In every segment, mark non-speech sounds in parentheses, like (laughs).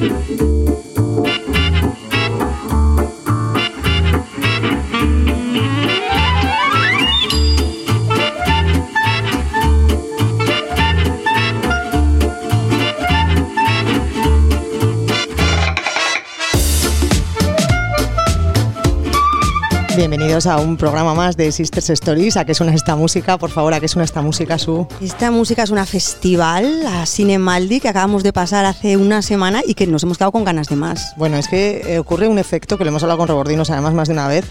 Thank you. Bienvenidos a un programa más de Sisters Stories. ¿A qué suena esta música? Por favor, ¿a qué suena esta música, Su? Esta música es una festival, a Cine Maldi, que acabamos de pasar hace una semana y que nos hemos quedado con ganas de más. Bueno, es que eh, ocurre un efecto que lo hemos hablado con Rebordinos además más de una vez,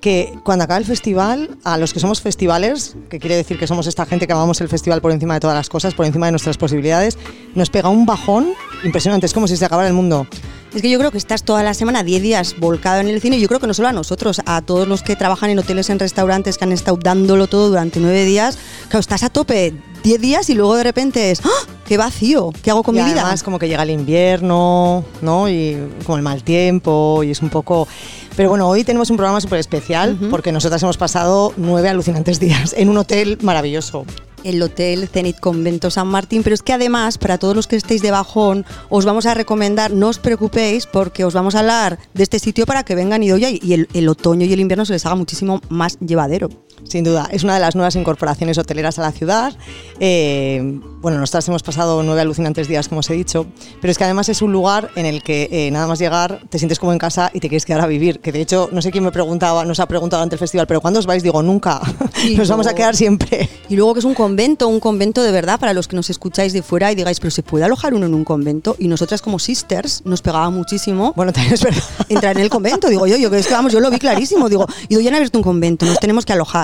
que cuando acaba el festival, a los que somos festivales, que quiere decir que somos esta gente que amamos el festival por encima de todas las cosas, por encima de nuestras posibilidades, nos pega un bajón impresionante. Es como si se acabara el mundo. Es que yo creo que estás toda la semana, 10 días volcado en el cine. Yo creo que no solo a nosotros, a todos los que trabajan en hoteles, en restaurantes, que han estado dándolo todo durante 9 días. Claro, estás a tope 10 días y luego de repente es, ¡Ah! ¡qué vacío! ¿Qué hago con y mi vida? Además, como que llega el invierno, ¿no? Y como el mal tiempo, y es un poco. Pero bueno, hoy tenemos un programa súper especial porque nosotras hemos pasado nueve alucinantes días en un hotel maravilloso el Hotel Zenit Convento San Martín, pero es que además, para todos los que estéis de bajón, os vamos a recomendar, no os preocupéis, porque os vamos a hablar de este sitio para que vengan y, oye, y el otoño y el invierno se les haga muchísimo más llevadero. Sin duda, es una de las nuevas incorporaciones hoteleras a la ciudad. Eh, bueno, nosotras hemos pasado nueve alucinantes días, como os he dicho, pero es que además es un lugar en el que eh, nada más llegar te sientes como en casa y te quieres quedar a vivir. Que de hecho, no sé quién me preguntaba, nos ha preguntado ante el festival, pero ¿cuándo os vais? Digo, nunca. (laughs) nos vamos a quedar siempre. Y luego que es un convento, un convento de verdad para los que nos escucháis de fuera y digáis, pero ¿se puede alojar uno en un convento? Y nosotras como sisters nos pegaba muchísimo. Bueno, también es verdad. Entrar en el convento. Digo, yo, yo que es que vamos, yo lo vi clarísimo. Digo, y doy han abierto un convento, nos tenemos que alojar.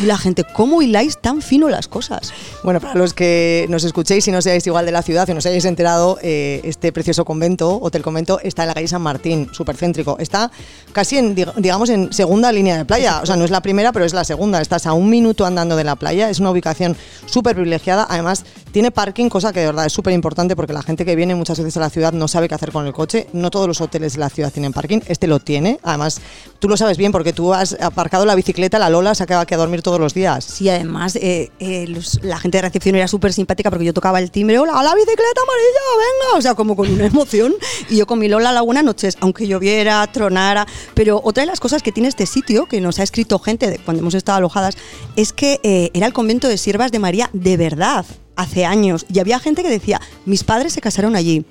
Y la gente, ¿cómo hiláis tan fino las cosas? Bueno, para los que nos escuchéis y no seáis igual de la ciudad y no os hayáis enterado, eh, este precioso convento, hotel convento, está en la calle San Martín, súper céntrico. Está casi en, digamos, en segunda línea de playa. O sea, no es la primera, pero es la segunda. Estás a un minuto andando de la playa. Es una ubicación súper privilegiada. Además, tiene parking, cosa que de verdad es súper importante porque la gente que viene muchas veces a la ciudad no sabe qué hacer con el coche. No todos los hoteles de la ciudad tienen parking. Este lo tiene. Además, tú lo sabes bien porque tú has aparcado la bicicleta, la Lola se acaba que dormir todos los días. Sí, además, eh, eh, la gente de recepción era súper simpática porque yo tocaba el timbre, hola, la bicicleta amarilla, venga, o sea, como con una emoción. Y yo con mi Lola Laguna noches, aunque lloviera, tronara. Pero otra de las cosas que tiene este sitio, que nos ha escrito gente de, cuando hemos estado alojadas, es que eh, era el convento de siervas de María de verdad, hace años. Y había gente que decía, mis padres se casaron allí.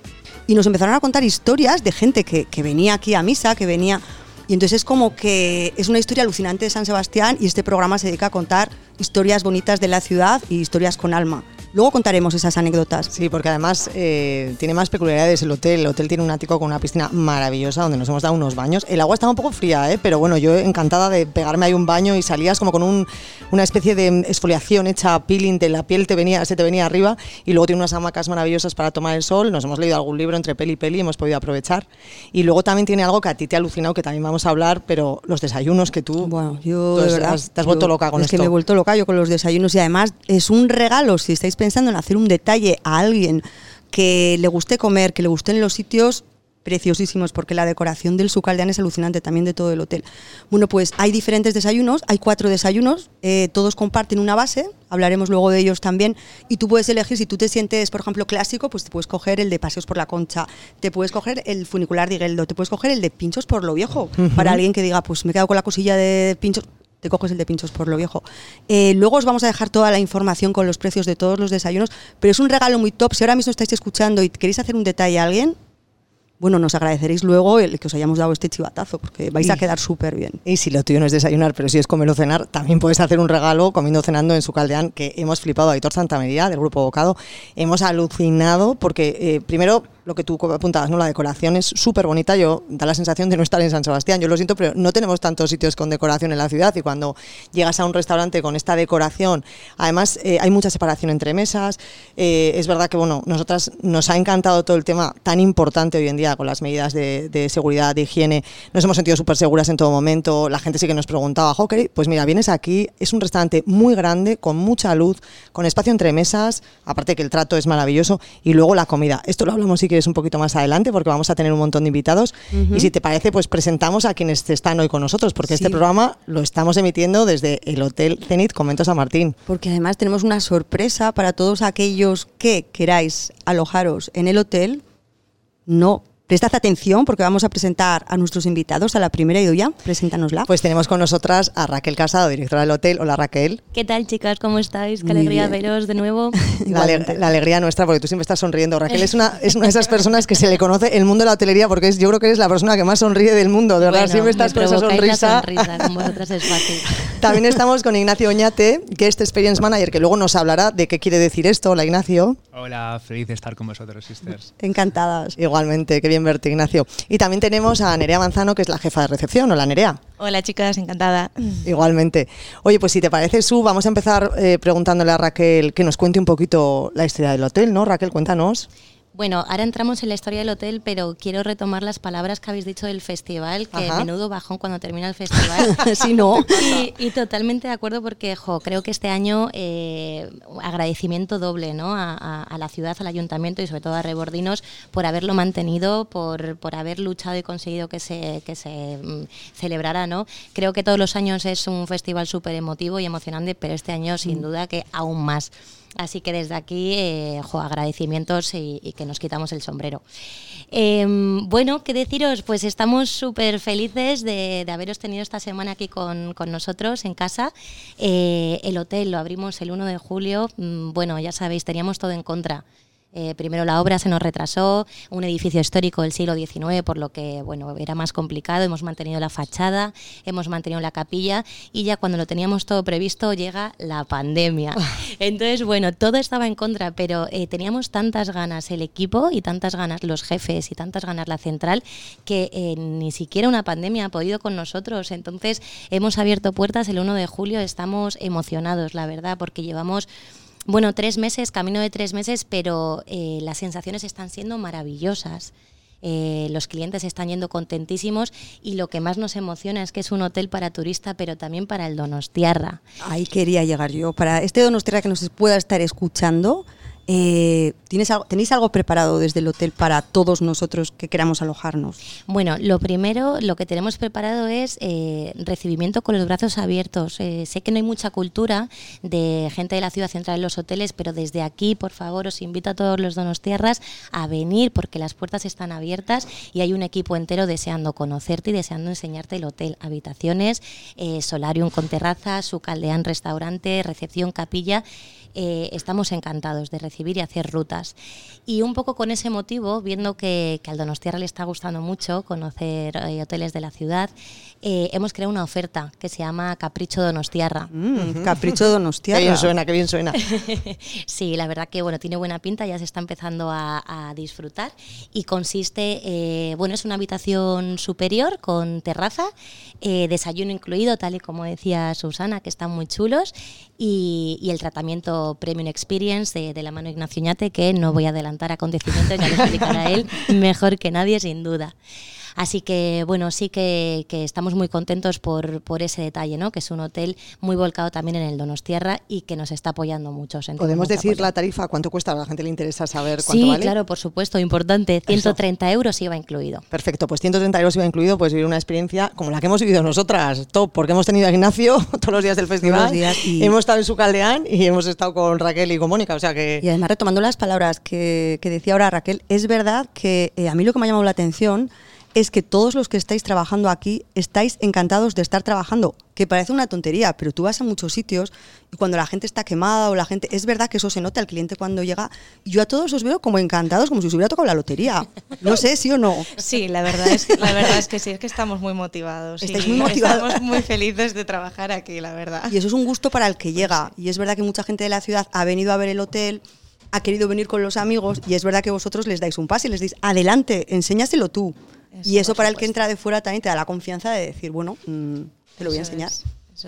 Y nos empezaron a contar historias de gente que, que venía aquí a misa, que venía y entonces es como que es una historia alucinante de San Sebastián y este programa se dedica a contar historias bonitas de la ciudad y historias con alma. Luego contaremos esas anécdotas. Sí, porque además eh, tiene más peculiaridades el hotel. El hotel tiene un ático con una piscina maravillosa donde nos hemos dado unos baños. El agua estaba un poco fría, ¿eh? pero bueno, yo encantada de pegarme ahí un baño y salías como con un, una especie de exfoliación hecha peeling de la piel, te venía, se te venía arriba. Y luego tiene unas hamacas maravillosas para tomar el sol. Nos hemos leído algún libro entre peli y peli, hemos podido aprovechar. Y luego también tiene algo que a ti te ha alucinado, que también vamos a hablar, pero los desayunos que tú. Bueno, yo de verdad, te has vuelto loca con es esto. Es que me he vuelto loca yo con los desayunos y además es un regalo si estáis pensando en hacer un detalle a alguien que le guste comer, que le gusten los sitios preciosísimos porque la decoración del Sucaldeán es alucinante también de todo el hotel. Bueno, pues hay diferentes desayunos, hay cuatro desayunos, eh, todos comparten una base, hablaremos luego de ellos también, y tú puedes elegir, si tú te sientes, por ejemplo, clásico, pues te puedes coger el de Paseos por la Concha, te puedes coger el funicular de Gueldo, te puedes coger el de Pinchos por lo Viejo, para alguien que diga, pues me he quedado con la cosilla de Pinchos, te coges el de pinchos por lo viejo. Eh, luego os vamos a dejar toda la información con los precios de todos los desayunos, pero es un regalo muy top. Si ahora mismo estáis escuchando y queréis hacer un detalle a alguien, bueno, nos agradeceréis luego el que os hayamos dado este chivatazo, porque vais a quedar súper bien. Y si lo tuyo no es desayunar, pero si es comer o cenar, también puedes hacer un regalo comiendo o cenando en su caldeán, que hemos flipado. Aitor Santamaría, del Grupo Bocado, hemos alucinado porque, eh, primero, lo que tú apuntabas, ¿no? La decoración es súper bonita. Yo da la sensación de no estar en San Sebastián. Yo lo siento, pero no tenemos tantos sitios con decoración en la ciudad. Y cuando llegas a un restaurante con esta decoración, además eh, hay mucha separación entre mesas. Eh, es verdad que, bueno, nosotras nos ha encantado todo el tema tan importante hoy en día con las medidas de, seguridad, de higiene. Nos hemos sentido súper seguras en todo momento. La gente sí que nos preguntaba, Hockey, pues mira, vienes aquí, es un restaurante muy grande, con mucha luz, con espacio entre mesas, aparte que el trato es maravilloso. Y luego la comida. Esto lo hablamos sí que es un poquito más adelante porque vamos a tener un montón de invitados. Y si te parece, pues presentamos a quienes están hoy con nosotros, porque este programa lo estamos emitiendo desde el Hotel Zenit Convento San Martín. Porque además tenemos una sorpresa para todos aquellos que queráis alojaros en el hotel. No Prestad atención porque vamos a presentar a nuestros invitados. A la primera, Idoya, preséntanosla. Pues tenemos con nosotras a Raquel Casado, directora del hotel. Hola Raquel. ¿Qué tal chicas? ¿Cómo estáis? Qué alegría veros de nuevo. (laughs) La, la, alegría nuestra porque tú siempre estás sonriendo. Raquel es una, es una de esas personas que se le conoce el mundo de la hotelería porque es, yo creo que eres la persona que más sonríe del mundo. De verdad, siempre estás con esa sonrisa. sonrisa con vosotras es fácil. (laughs) También estamos con Ignacio Oñate, que es Experience Manager, que luego nos hablará de qué quiere decir esto. Hola Ignacio. Hola, feliz de estar con vosotros, sisters. Encantadas. Igualmente, qué bien verte Ignacio. Y también tenemos a Nerea Manzano, que es la jefa de recepción. Hola, Nerea. Hola, chicas, encantada. (laughs) Igualmente. Oye, pues si te parece, Su, vamos a empezar eh, preguntándole a Raquel que nos cuente un poquito la historia del hotel, ¿no? Raquel, cuéntanos. Bueno, ahora entramos en la historia del hotel, pero quiero retomar las palabras que habéis dicho del festival, que a menudo bajón cuando termina el festival. (laughs) sí, no. Y, totalmente de acuerdo porque, jo, creo que este año eh, agradecimiento doble ¿no? A, la ciudad, al ayuntamiento y sobre todo a Rebordinos por haberlo mantenido, por, por haber luchado y conseguido que se, que se mm, celebrara. ¿no? Creo que todos los años es un festival súper emotivo y emocionante, pero este año sin mm. duda que aún más. Así que desde aquí, eh, agradecimientos y, que nos quitamos el sombrero. Em, bueno, ¿qué deciros? Pues estamos súper felices de, haberos tenido esta semana aquí con, nosotros en casa. Eh, el hotel lo abrimos el 1 de julio. Mm, bueno, ya sabéis, teníamos todo en contra. Eh, primero la obra se nos retrasó, un edificio histórico del siglo XIX, por lo que bueno, era más complicado. Hemos mantenido la fachada, hemos mantenido la capilla y ya cuando lo teníamos todo previsto llega la pandemia. Entonces, bueno, todo estaba en contra, pero eh, teníamos tantas ganas el equipo y tantas ganas los jefes y tantas ganas la central que eh, ni siquiera una pandemia ha podido con nosotros. Entonces, hemos abierto puertas el 1 de julio, estamos emocionados, la verdad, porque llevamos bueno, tres meses, camino de tres meses, pero eh, las sensaciones están siendo maravillosas. Eh, los clientes están yendo contentísimos y lo que más nos emociona es que es un hotel para turista, pero también para el Donostiarra. Ahí quería llegar yo. Para este Donostiarra que nos pueda estar escuchando, eh, ¿tienes ¿Tenéis algo preparado desde el hotel para todos nosotros que queramos alojarnos? Bueno, lo primero, lo que tenemos preparado es eh, recibimiento con los brazos abiertos. Eh, sé que no hay mucha cultura de gente de la ciudad central en los hoteles, pero desde aquí, por favor, os invito a todos los donos tierras a venir porque las puertas están abiertas y hay un equipo entero deseando conocerte y deseando enseñarte el hotel. Habitaciones, solarium con terraza, su caldeán restaurante, recepción, capilla estamos encantados de recibir y hacer rutas. Y un poco con ese motivo, viendo que, que al Donostiarra le está gustando mucho conocer eh, hoteles de la ciudad, eh, hemos creado una oferta que se llama Capricho Donostiarra. Mm, Capricho Donostiarra. Qué bien suena, qué bien suena. (laughs) sí, la verdad que bueno, tiene buena pinta, ya se está empezando a, disfrutar y consiste, bueno, es una habitación superior con terraza, desayuno incluido, tal y como decía Susana, que están muy chulos, y, y el tratamiento Premium Experience de, la mano Ignacio Ñate, que no voy a adelantar acontecimientos, ya lo explicará él (laughs) mejor que nadie, sin duda. Así que, bueno, sí que, estamos muy contentos por, por, ese detalle, ¿no? Que es un hotel muy volcado también en el Donostierra y que nos está apoyando mucho. ¿Podemos decir la tarifa? ¿Cuánto cuesta? A la gente le interesa saber cuánto vale. Sí, claro, por supuesto, importante. 130 euros iba incluido. Perfecto, pues 130 euros iba incluido, pues vivir una experiencia como la que hemos vivido nosotras, top, porque hemos tenido a Ignacio (laughs) todos los días del festival, días y... hemos estado en su caldeán y hemos estado con Raquel y con Mónica, o sea que... Y además, retomando las palabras que, decía ahora Raquel, es verdad que eh, a mí lo que me ha llamado la atención es que todos los que estáis trabajando aquí estáis encantados de estar trabajando, que parece una tontería, pero tú vas a muchos sitios y cuando la gente está quemada o la gente, es verdad que eso se nota al cliente cuando llega, yo a todos os veo como encantados, como si os hubiera tocado la lotería. No sé, sí o no. Sí, la verdad es, la verdad es que sí, es que estamos muy motivados. Estáis muy motivados. Estamos muy felices de trabajar aquí, la verdad. Y eso es un gusto para el que llega. Y es verdad que mucha gente de la ciudad ha venido a ver el hotel, ha querido venir con los amigos y es verdad que vosotros les dais un pase y les dices, adelante, enséñaselo tú y eso para el que entra de fuera también te da la confianza de decir, bueno, mm, te lo voy a enseñar.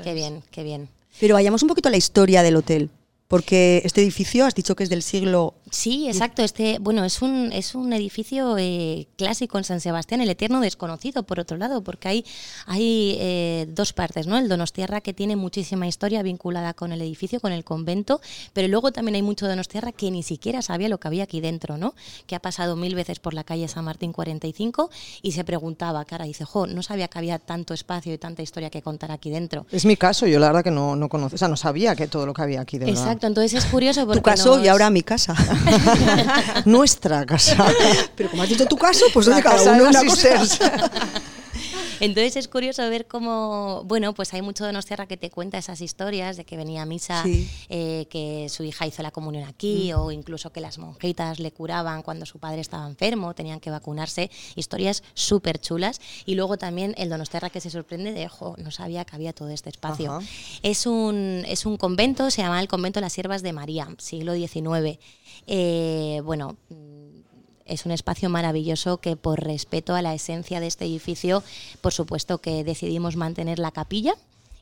qué bien, qué bien. Pero vayamos un poquito a la historia del hotel. Porque este edificio has dicho que es del siglo Sí, exacto. Este, bueno, es un, es un edificio eh, clásico en San Sebastián, el eterno desconocido, por otro lado, porque hay, hay eh, dos partes, ¿no? El Donostierra que tiene muchísima historia vinculada con el edificio, con el convento, pero luego también hay mucho Donostierra que ni siquiera sabía lo que había aquí dentro, ¿no? Que ha pasado mil veces por la calle San Martín 45 y se preguntaba, cara, dice, jo, no sabía que había tanto espacio y tanta historia que contar aquí dentro. Es mi caso, yo la verdad que no, no conozco, o sea, no sabía que todo lo que había aquí dentro. Exacto, entonces es curioso porque Tu caso y ahora mi casa. (laughs) Nuestra casa. Pero como has dicho tu caso, pues La oye, cada uno una cosa. Entonces es curioso ver cómo, bueno, pues hay mucho Donostiarra que te cuenta esas historias de que venía a misa, Sí. eh, que su hija hizo la comunión aquí, o incluso que las monjitas le curaban cuando su padre estaba enfermo, tenían que vacunarse. Historias súper chulas. Y luego también el Donostiarra que se sorprende de, ojo, no sabía que había todo este espacio. Ajá. Es un, es un convento, se llama el convento de las Siervas de María, siglo XIX. Eh, bueno, mm, es un espacio maravilloso que por respeto a la esencia de este edificio, por supuesto que decidimos mantener la capilla.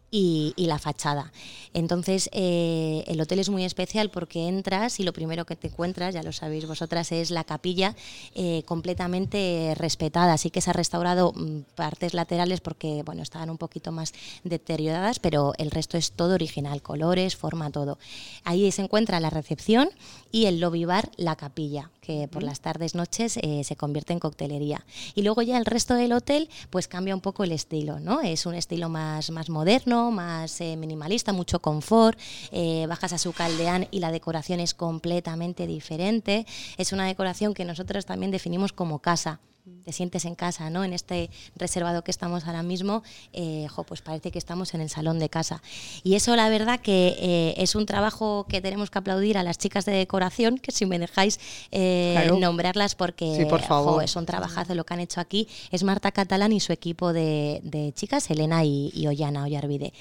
Y, y la fachada. Entonces, eh, el hotel es muy especial porque entras y lo primero que te encuentras, ya lo sabéis vosotras, es la capilla eh, completamente respetada. Así que se ha restaurado mm, partes laterales porque bueno, estaban un poquito más deterioradas, pero el resto es todo original, colores, forma, todo. Ahí se encuentra la recepción y el lobby bar, la capilla, que por las tardes, noches eh, se convierte en coctelería. Y luego ya el resto del hotel, pues cambia un poco el estilo, ¿no? Es un estilo más, más moderno, más eh, minimalista, mucho confort. eh, bajas a su caldeán y la decoración es completamente diferente. Es una decoración que nosotros también definimos como casa te sientes en casa, ¿no? En este reservado que estamos ahora mismo, eh, jo, pues parece que estamos en el salón de casa. Y eso, la verdad, que eh, es un trabajo que tenemos que aplaudir a las chicas de decoración, que si me dejáis eh, Claro. nombrarlas, porque Sí, por favor. es un trabajazo lo que han hecho aquí. Es Marta Catalán y su equipo de, de chicas, Elena y, y Ollana Ollarvide.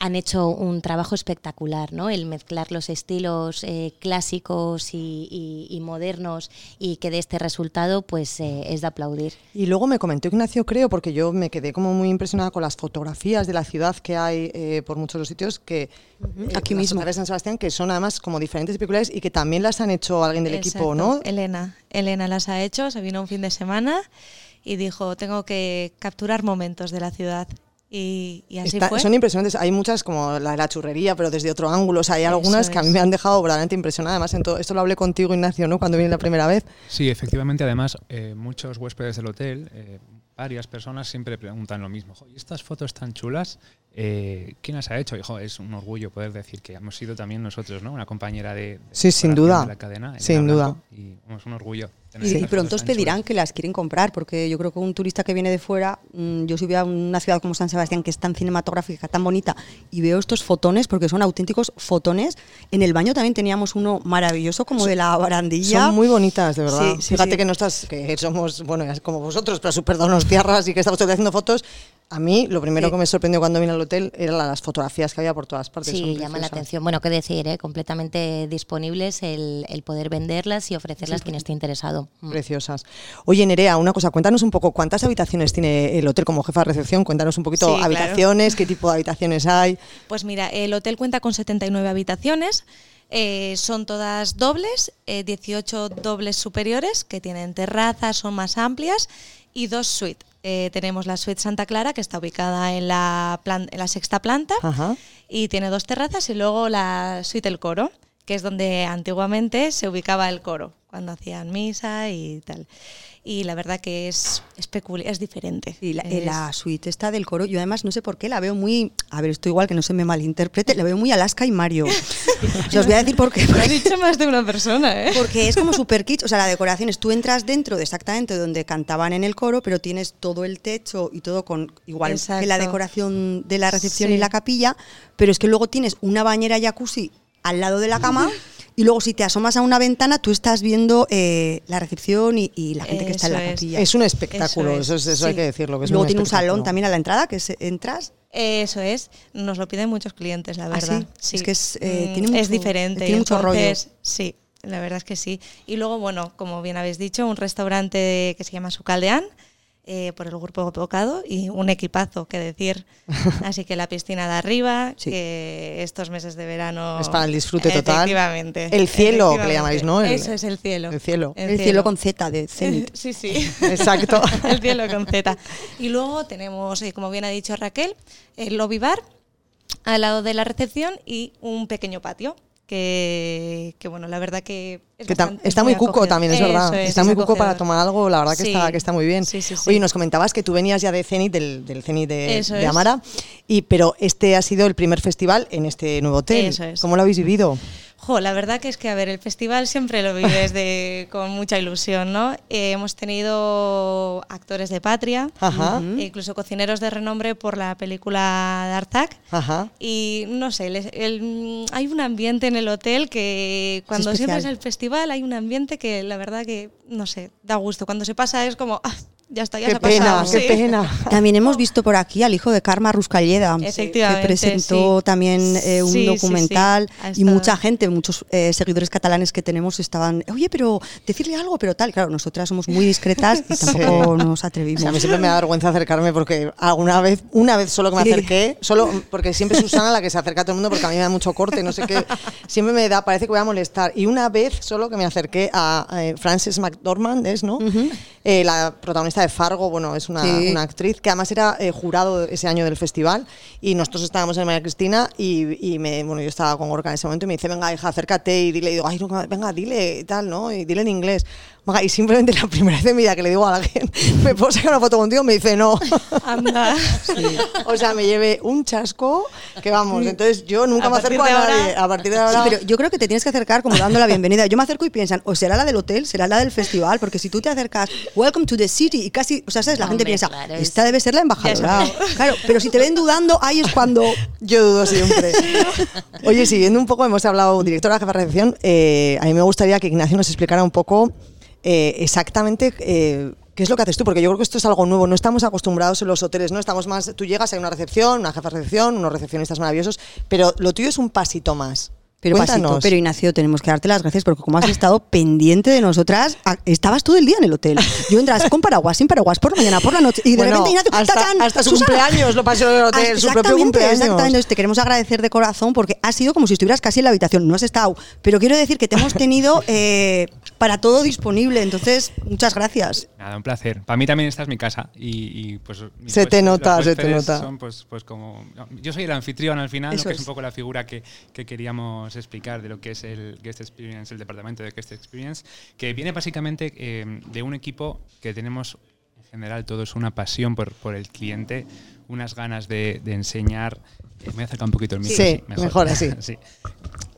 Han hecho un trabajo espectacular, ¿no? El mezclar los estilos eh, clásicos y, y- y modernos y que de este resultado, pues eh, es de aplaudir. Y luego me comentó Ignacio, creo, porque yo me quedé como muy impresionada con las fotografías de la ciudad que hay eh, por muchos de los sitios, que eh, Aquí mismo. de San Sebastián, que son además como diferentes y peculiares y que también las han hecho alguien del equipo. ¿no? Elena. Elena las ha hecho, se vino un fin de semana y dijo, tengo que capturar momentos de la ciudad. Y, y así Está- fue. son impresionantes. Hay muchas como la de la churrería, pero desde otro ángulo. O sea, hay algunas que a mí me han dejado verdaderamente impresionada. Además, en todo, esto lo hablé contigo, Ignacio, ¿no? Cuando vine la primera vez. Sí, efectivamente, además, eh, muchos huéspedes del hotel, eh, varias personas siempre preguntan lo mismo. "Jo, ¿Y estas fotos tan chulas? Eh, ¿Quién las ha hecho? Y, jo, es un orgullo poder decir que hemos sido también nosotros, ¿no? Una compañera de, de Sí, sin duda. de la cadena. Elena Sin duda. Blanco, Y es un orgullo. Y, y pronto os pedirán que las quieren comprar, porque yo creo que un turista que viene de fuera, mm, yo si voy a una ciudad como San Sebastián, que es tan cinematográfica, tan bonita, y veo estos fotones, porque son auténticos fotones, en el baño también teníamos uno maravilloso, como de la barandilla. Son muy bonitas, de verdad. Sí, sí, Fíjate sí. que no estás, que somos, bueno, como vosotros, pero súper donos tierras y que estamos haciendo fotos. A mí, lo primero Sí. que me sorprendió cuando vine al hotel eran las fotografías que había por todas partes. Sí, llama la atención. Bueno, qué decir, ¿eh? completamente disponibles el, el poder venderlas y ofrecerlas quien esté interesado. Mm. Preciosas. Oye, Nerea, una cosa, cuéntanos un poco cuántas habitaciones tiene el hotel como jefa de recepción. Cuéntanos un poquito Sí, claro. habitaciones, qué tipo de habitaciones hay. Pues mira, el hotel cuenta con 79 habitaciones. eh, son todas dobles, eh, 18 dobles superiores que tienen terrazas, son más amplias y dos suites. Eh, tenemos la suite Santa Clara que está ubicada en la, plan- en la sexta planta Ajá. y tiene dos terrazas y luego la suite El Coro, que es donde antiguamente se ubicaba el coro, cuando hacían misa y tal. Y la verdad que es, es, peculi- es diferente. Y la, Es- la suite está del coro, yo además no sé por qué la veo muy, a ver, esto igual que no se me malinterprete, la veo muy Alaska y Mario. (laughs) Os os voy a decir por qué. Lo ha dicho más de una persona, ¿eh? Porque es como super kitsch, o sea, la decoración es tú entras dentro de exactamente donde cantaban en el coro, pero tienes todo el techo y todo con igual que la Exacto. decoración de la recepción Sí. y la capilla, pero es que luego tienes una bañera jacuzzi al lado de la cama (laughs) y luego si te asomas a una ventana tú estás viendo eh, la recepción y, y la gente que está en la es. capilla. Es un espectáculo, Eso eso, es, es- eso hay Sí. que decirlo. Que es luego tiene un salón también a la entrada que se- entras Eso es, nos lo piden muchos clientes, la ¿Ah, verdad. sí? Es que es, eh, Mm, tiene mucho- es diferente. tiene mucho rollo. Sí, la verdad es que sí. Y luego, bueno, como bien habéis dicho, un restaurante que se llama Sucaldeán, eh, por el grupo Bocado, y un equipazo, que decir. (laughs) Así que la piscina de arriba, Sí. que estos meses de verano... Es para el disfrute total. Efectivamente. El cielo, que le llamáis, ¿no? El- Eso es el cielo. el cielo. el cielo con Z de Zenit. (laughs) Sí, sí. (laughs) Exacto. el cielo con Z. Y luego tenemos, eh, como bien ha dicho Raquel, el lobby bar al lado de la recepción y un pequeño patio. Que, que, bueno, la verdad que. es Que tam- bastante- está es muy cuco también, es Eso verdad. es, está es muy cuco para tomar algo, la verdad que, Sí. está, que está muy bien. Sí, sí, sí. Oye, nos comentabas que tú venías ya de Zenit, del, del Zenit de. Amara, y, pero este ha sido el primer festival en este nuevo hotel. Eso es. ¿Cómo lo habéis vivido? Jo, la verdad que es que, a ver, el festival siempre lo vives de, (laughs) con mucha ilusión, ¿no? Eh, hemos tenido actores de patria, Ajá. e incluso cocineros de renombre por la película Darzac. Ajá. Y no sé, el- hay un ambiente en el hotel que cuando siempre es el festival hay un ambiente que la verdad que, no sé, da gusto. Cuando se pasa es como, ah, ya está, ya Qué se ha pena, pasado. qué sí. pena. (laughs) También hemos visto por aquí al hijo de Karma Ruscalleda, que presentó sí. también eh, un Sí, sí, sí. documental Ha y mucha gente, muchos eh, seguidores catalanes que tenemos estaban, oye, pero decirle algo, pero tal. Claro, nosotras somos muy discretas y (laughs) tampoco nos O sea, a atrevimos. mí siempre me da vergüenza acercarme porque alguna vez, una vez solo que me Sí. acerqué, solo porque siempre es Susana la que se acerca a todo el mundo porque a mí me da mucho corte, no sé qué, siempre me da, parece que voy a molestar. Y una vez solo que me acerqué a eh, Frances McDormand, es, ¿no? Eh, la protagonista de Fargo, bueno, es una, Sí. una actriz que además era eh, jurado ese año del festival y nosotros estábamos en María Cristina y, y me, bueno, yo estaba con Gorka en ese momento y me dice, venga, hija, acércate y dile, y digo, ay, no, venga, dile y tal, ¿no? Y dile en inglés. Y simplemente la primera vez de mi vida que le digo a alguien, (laughs) ¿me puedo sacar una foto contigo? Me dice, no. (laughs) Anda. O sea, me llevé un chasco que vamos, entonces yo nunca A me acerco a de ahora- nadie. A partir de Sí, ahora. pero yo creo que te tienes que acercar como dando la bienvenida. Yo me acerco y piensan, o será la del hotel, será la del festival, porque si tú te acercas, welcome to the city, y casi, o sea, ¿sabes? La gente piensa, claro, esta es- debe ser la embajadora. Claro, pero si te ven dudando, ahí es cuando. (laughs) Yo dudo siempre. Oye, siguiendo un poco, hemos hablado, directora, jefa de recepción, eh, a mí me gustaría que Ignacio nos explicara un poco eh, exactamente eh, qué es lo que haces tú, porque yo creo que esto es algo nuevo, no estamos acostumbrados en los hoteles, ¿no? Estamos más, tú llegas, hay una recepción, una jefa de recepción, unos recepcionistas maravillosos, pero lo tuyo es un pasito más. Pero Cuéntanos. pasito, pero Ignacio, tenemos que darte las gracias porque como has estado pendiente de nosotras, a- estabas todo el día en el hotel. Yo entras con paraguas, sin paraguas, por la mañana, por la noche, y de Bueno, repente Ignacio, hasta- hasta su Susana. cumpleaños lo pasó en el hotel, su propio exactamente, cumpleaños. Exactamente, te queremos agradecer de corazón porque ha sido como si estuvieras casi en la habitación, no has estado, pero quiero decir que te hemos tenido (laughs) eh, para todo disponible, entonces muchas gracias. Nada, un placer. Para mí también esta es mi casa y, y, pues Se te nota, se te nota. Son pues, pues como yo soy el anfitrión al final, que es. es. un poco la figura que, que queríamos explicar de lo que es el Guest Experience, el departamento de Guest Experience, que viene básicamente eh, de un equipo que tenemos en general todos una pasión por, por el cliente, unas ganas de, de enseñar. eh, me acerca un poquito el micro. Sí, mejor así. (laughs) Sí.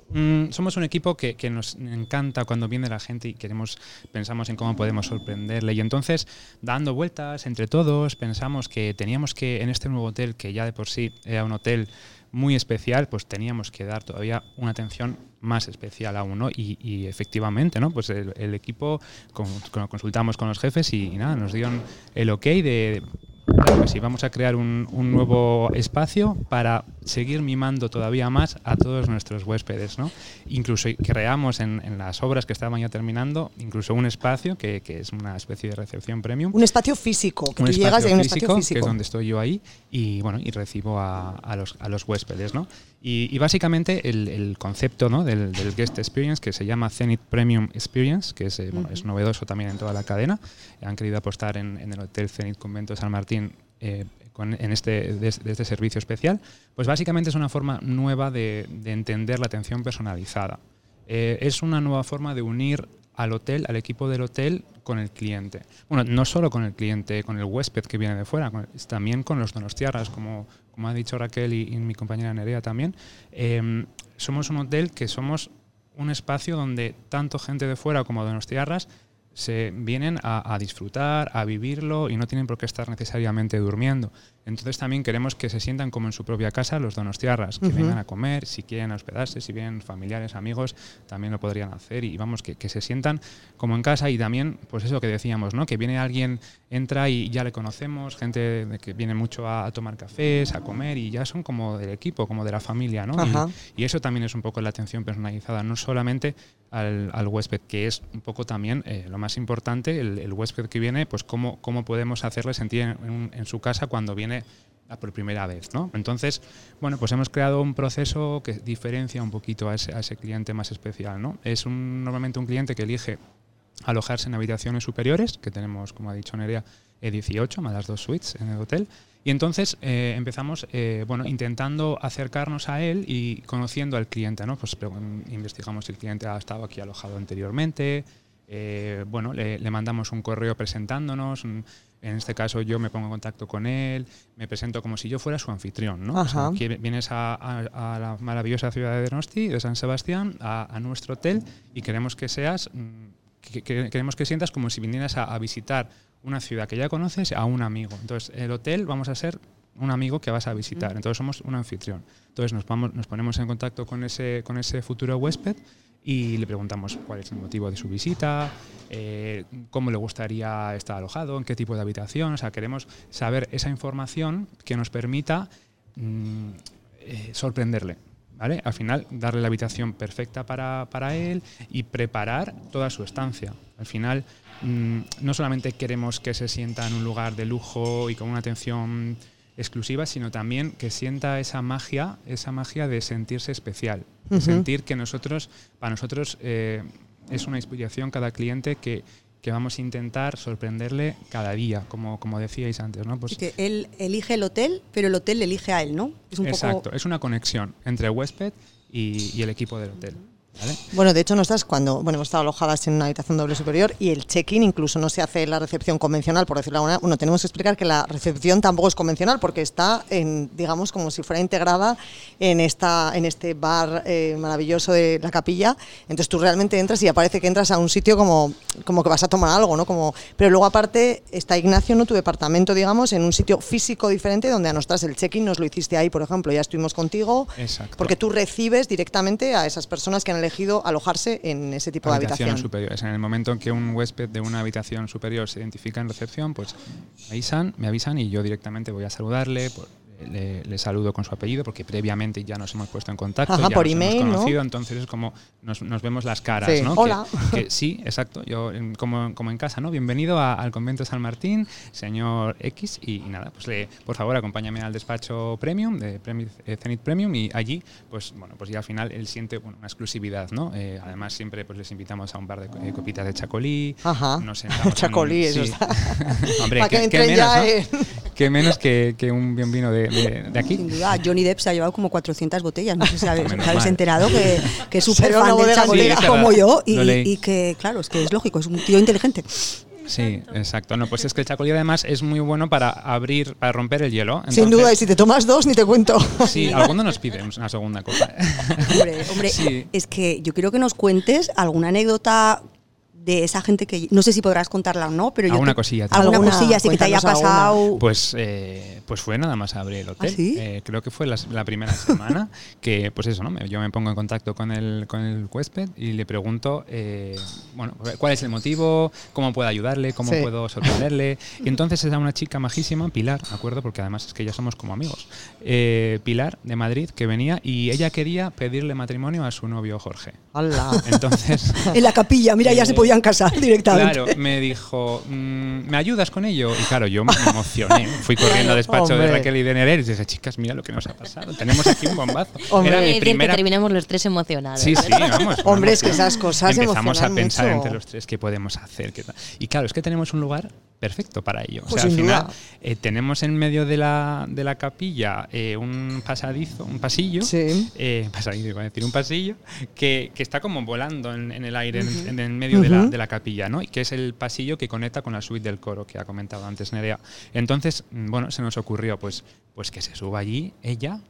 Mm, somos un equipo que, que nos encanta cuando viene la gente y queremos, pensamos en cómo podemos sorprenderle. Y entonces, dando vueltas entre todos, pensamos que teníamos que, en este nuevo hotel, que ya de por sí era un hotel muy especial, pues teníamos que dar todavía una atención más especial aún, ¿no? Y, efectivamente, ¿no? Pues el, el equipo, con, con- consultamos con los jefes y, y nada, nos dieron el ok de, Claro que sí, vamos a crear un, un nuevo espacio para seguir mimando todavía más a todos nuestros huéspedes. ¿no? Incluso creamos en, en las obras que estaban ya terminando, incluso un espacio que, que es una especie de recepción premium. Un espacio físico, que un tú llegas hay un espacio físico, físico. que es donde estoy yo ahí, y bueno, y recibo a, a los, a los huéspedes, ¿no? Y, y básicamente el, el concepto ¿no? del, del guest experience, que se llama Zenith Premium Experience, que es, eh, bueno, es novedoso también en toda la cadena. Han querido apostar en, en el Hotel Zenith Convento San Martín eh, en este, de, este servicio especial, pues básicamente es una forma nueva de, de entender la atención personalizada. Eh, es una nueva forma de unir al hotel, al equipo del hotel, con el cliente. Bueno, no solo con el cliente, con el huésped que viene de fuera, con- también con los donostiarras, como, como ha dicho Raquel y, y mi compañera Nerea también. Eh, somos un hotel que somos un espacio donde tanto gente de fuera como donostiarras se vienen a, disfrutar, a vivirlo y no tienen por qué estar necesariamente durmiendo. Entonces también queremos que se sientan como en su propia casa los donostiarras, que vengan a comer, si quieren hospedarse, si vienen familiares, amigos, también lo podrían hacer y vamos, que, que se sientan como en casa y también, pues eso que decíamos, ¿no? Que viene alguien, entra y ya le conocemos, gente que viene mucho a, a tomar cafés, a comer y ya son como del equipo, como de la familia, ¿no? Y- eso también es un poco la atención personalizada, no solamente al, al huésped, que es un poco también eh, lo más importante, el, el huésped que viene, pues cómo, cómo podemos hacerle sentir en, en- en su casa cuando viene por primera vez, ¿no? Entonces, bueno, pues hemos creado un proceso que diferencia un poquito a ese, cliente más especial, ¿no? Es normalmente un cliente que elige alojarse en habitaciones superiores, que tenemos, como ha dicho Nerea, eh, 18 más las dos suites en el hotel. Y entonces eh, empezamos, eh, bueno, intentando acercarnos a él y conociendo al cliente, ¿no? Pues pregun- investigamos si el cliente ha estado aquí alojado anteriormente, eh, bueno, le, le mandamos un correo presentándonos, mm, En este caso yo me pongo en contacto con él, me presento como si yo fuera su anfitrión, ¿no? O sea, vienes a, a- a la maravillosa ciudad de Donosti, de San Sebastián, a, a nuestro hotel y queremos que seas, mm, que, que- queremos que sientas como si vinieras a, a visitar una ciudad que ya conoces a un amigo. Entonces, el hotel vamos a ser un amigo que vas a visitar. Entonces, somos un anfitrión. Entonces, nos, vamos, nos ponemos en contacto con ese, con ese futuro huésped y le preguntamos cuál es el motivo de su visita, eh, cómo le gustaría estar alojado, en qué tipo de habitación. O sea, queremos saber esa información que nos permita mm, eh, sorprenderle. ¿Vale? Al final, darle la habitación perfecta para, para él y preparar toda su estancia. Al final, mm, no solamente queremos que se sienta en un lugar de lujo y con una atención exclusiva, sino también que sienta esa magia, esa magia de sentirse especial, de sentir que nosotros, para nosotros eh, es una inspiración cada cliente que, que vamos a intentar sorprenderle cada día, como, como decíais antes, ¿no? Pues que él elige el hotel, pero el hotel le elige a él, ¿no? Es un exacto, poco. es una conexión entre el huésped y, y el equipo del hotel. ¿Vale? Bueno, de hecho, nosotras cuando bueno, hemos estado alojadas en una habitación doble superior y el check-in incluso no se hace en la recepción convencional, por decirlo de alguna manera. Bueno, tenemos que explicar que la recepción tampoco es convencional porque está, en, digamos, como si fuera integrada en, esta, en este bar eh, maravilloso de la capilla. Entonces tú realmente entras y aparece que entras a un sitio como, como que vas a tomar algo, ¿no? Como, pero luego aparte está Ignacio, ¿no? Tu departamento, digamos, en un sitio físico diferente donde a nosotras el check-in nos lo hiciste ahí, por ejemplo. Ya estuvimos contigo. Exacto. Porque tú recibes directamente a esas personas que han elegido alojarse en ese tipo de habitación. superiores. En el momento en que un huésped de una habitación superior se identifica en recepción, pues me avisan, me avisan y yo directamente voy a saludarle, pues, le, le saludo con su apellido porque previamente ya nos hemos puesto en contacto, Ajá, ya por nos email, hemos ¿no? conocido, entonces es como nos, nos vemos las caras, Sí. ¿no? Hola. Que, que sí, exacto. Yo como, como en casa, ¿no? Bienvenido a- al convento San Martín, señor X y, y nada, pues le, por favor acompáñame al despacho premium de Premi- eh, Zenith Premium y allí, pues bueno, pues ya al final él siente bueno, una exclusividad, ¿no? Eh, además siempre pues les invitamos a un par de eh, copitas de chacolí, Ajá. nos (laughs) sentamos en- Chacolí, eso sí. está. (laughs) Hombre, Para que menos, ya ¿no? en- Qué menos que, que un buen vino de, de- de aquí. Sin duda, Johnny Depp se ha llevado como 400 botellas. No sé si habéis, os enterado que, que es súper fan del bodega chacolí entera. Sí, es como yo y, que, claro, es que es lógico, es un tío inteligente. Sí, exacto. No, pues es que el chacolí además es muy bueno para abrir, para romper el hielo. Sin duda, y si te tomas dos, ni te cuento. Sí, alguno nos pide una segunda copa. (laughs) Hombre, hombre, Sí. es que yo quiero que nos cuentes alguna anécdota de esa gente que no sé si podrás contarla o no, pero yo Alguna te- cosilla, alguna, Alguna, cosilla sí que te haya alguna. pasado. Pues, eh, pues fue nada más abrir el hotel. ¿Ah, sí? Eh, creo que fue la, la primera semana (laughs) que, pues eso, ¿no? Me- Yo me pongo en contacto con el, con el huésped y le pregunto, eh, bueno, cuál es el motivo, cómo puedo ayudarle, cómo Sí. puedo sorprenderle. Y entonces era una chica majísima, Pilar, ¿de acuerdo? Porque además es que ya somos como amigos. Eh, Pilar, de Madrid, que venía y ella quería pedirle matrimonio a su novio Jorge. ¡Hala! Entonces... (laughs) en la capilla, mira, ya se podían casar directamente. Claro, me dijo, mm, ¿me ayudas con ello? Y claro, yo me emocioné. Fui corriendo al despacho Hombre. de Raquel y de Nereid y dije, chicas, mira lo que nos ha pasado. Tenemos aquí un bombazo. Hombre. Era mi primera... que terminamos los tres emocionados. Sí, sí, vamos. Hombre, es que esas cosas Empezamos a pensar mucho. entre los tres qué podemos hacer. qué tal. Y claro, es que tenemos un lugar perfecto para ello. O Pues sea, al final eh, tenemos en medio de la, de la capilla eh, un pasadizo, un pasillo. Sí. Eh, (laughs) pasadizo, iba a decir, un pasillo que, que está como volando en, en el aire, en, en el medio de, la, de la capilla, ¿no? Y que es el pasillo que conecta con la suite del coro que ha comentado antes Nerea. Entonces, mm, bueno, se nos ocurrió pues, pues que se suba allí ella,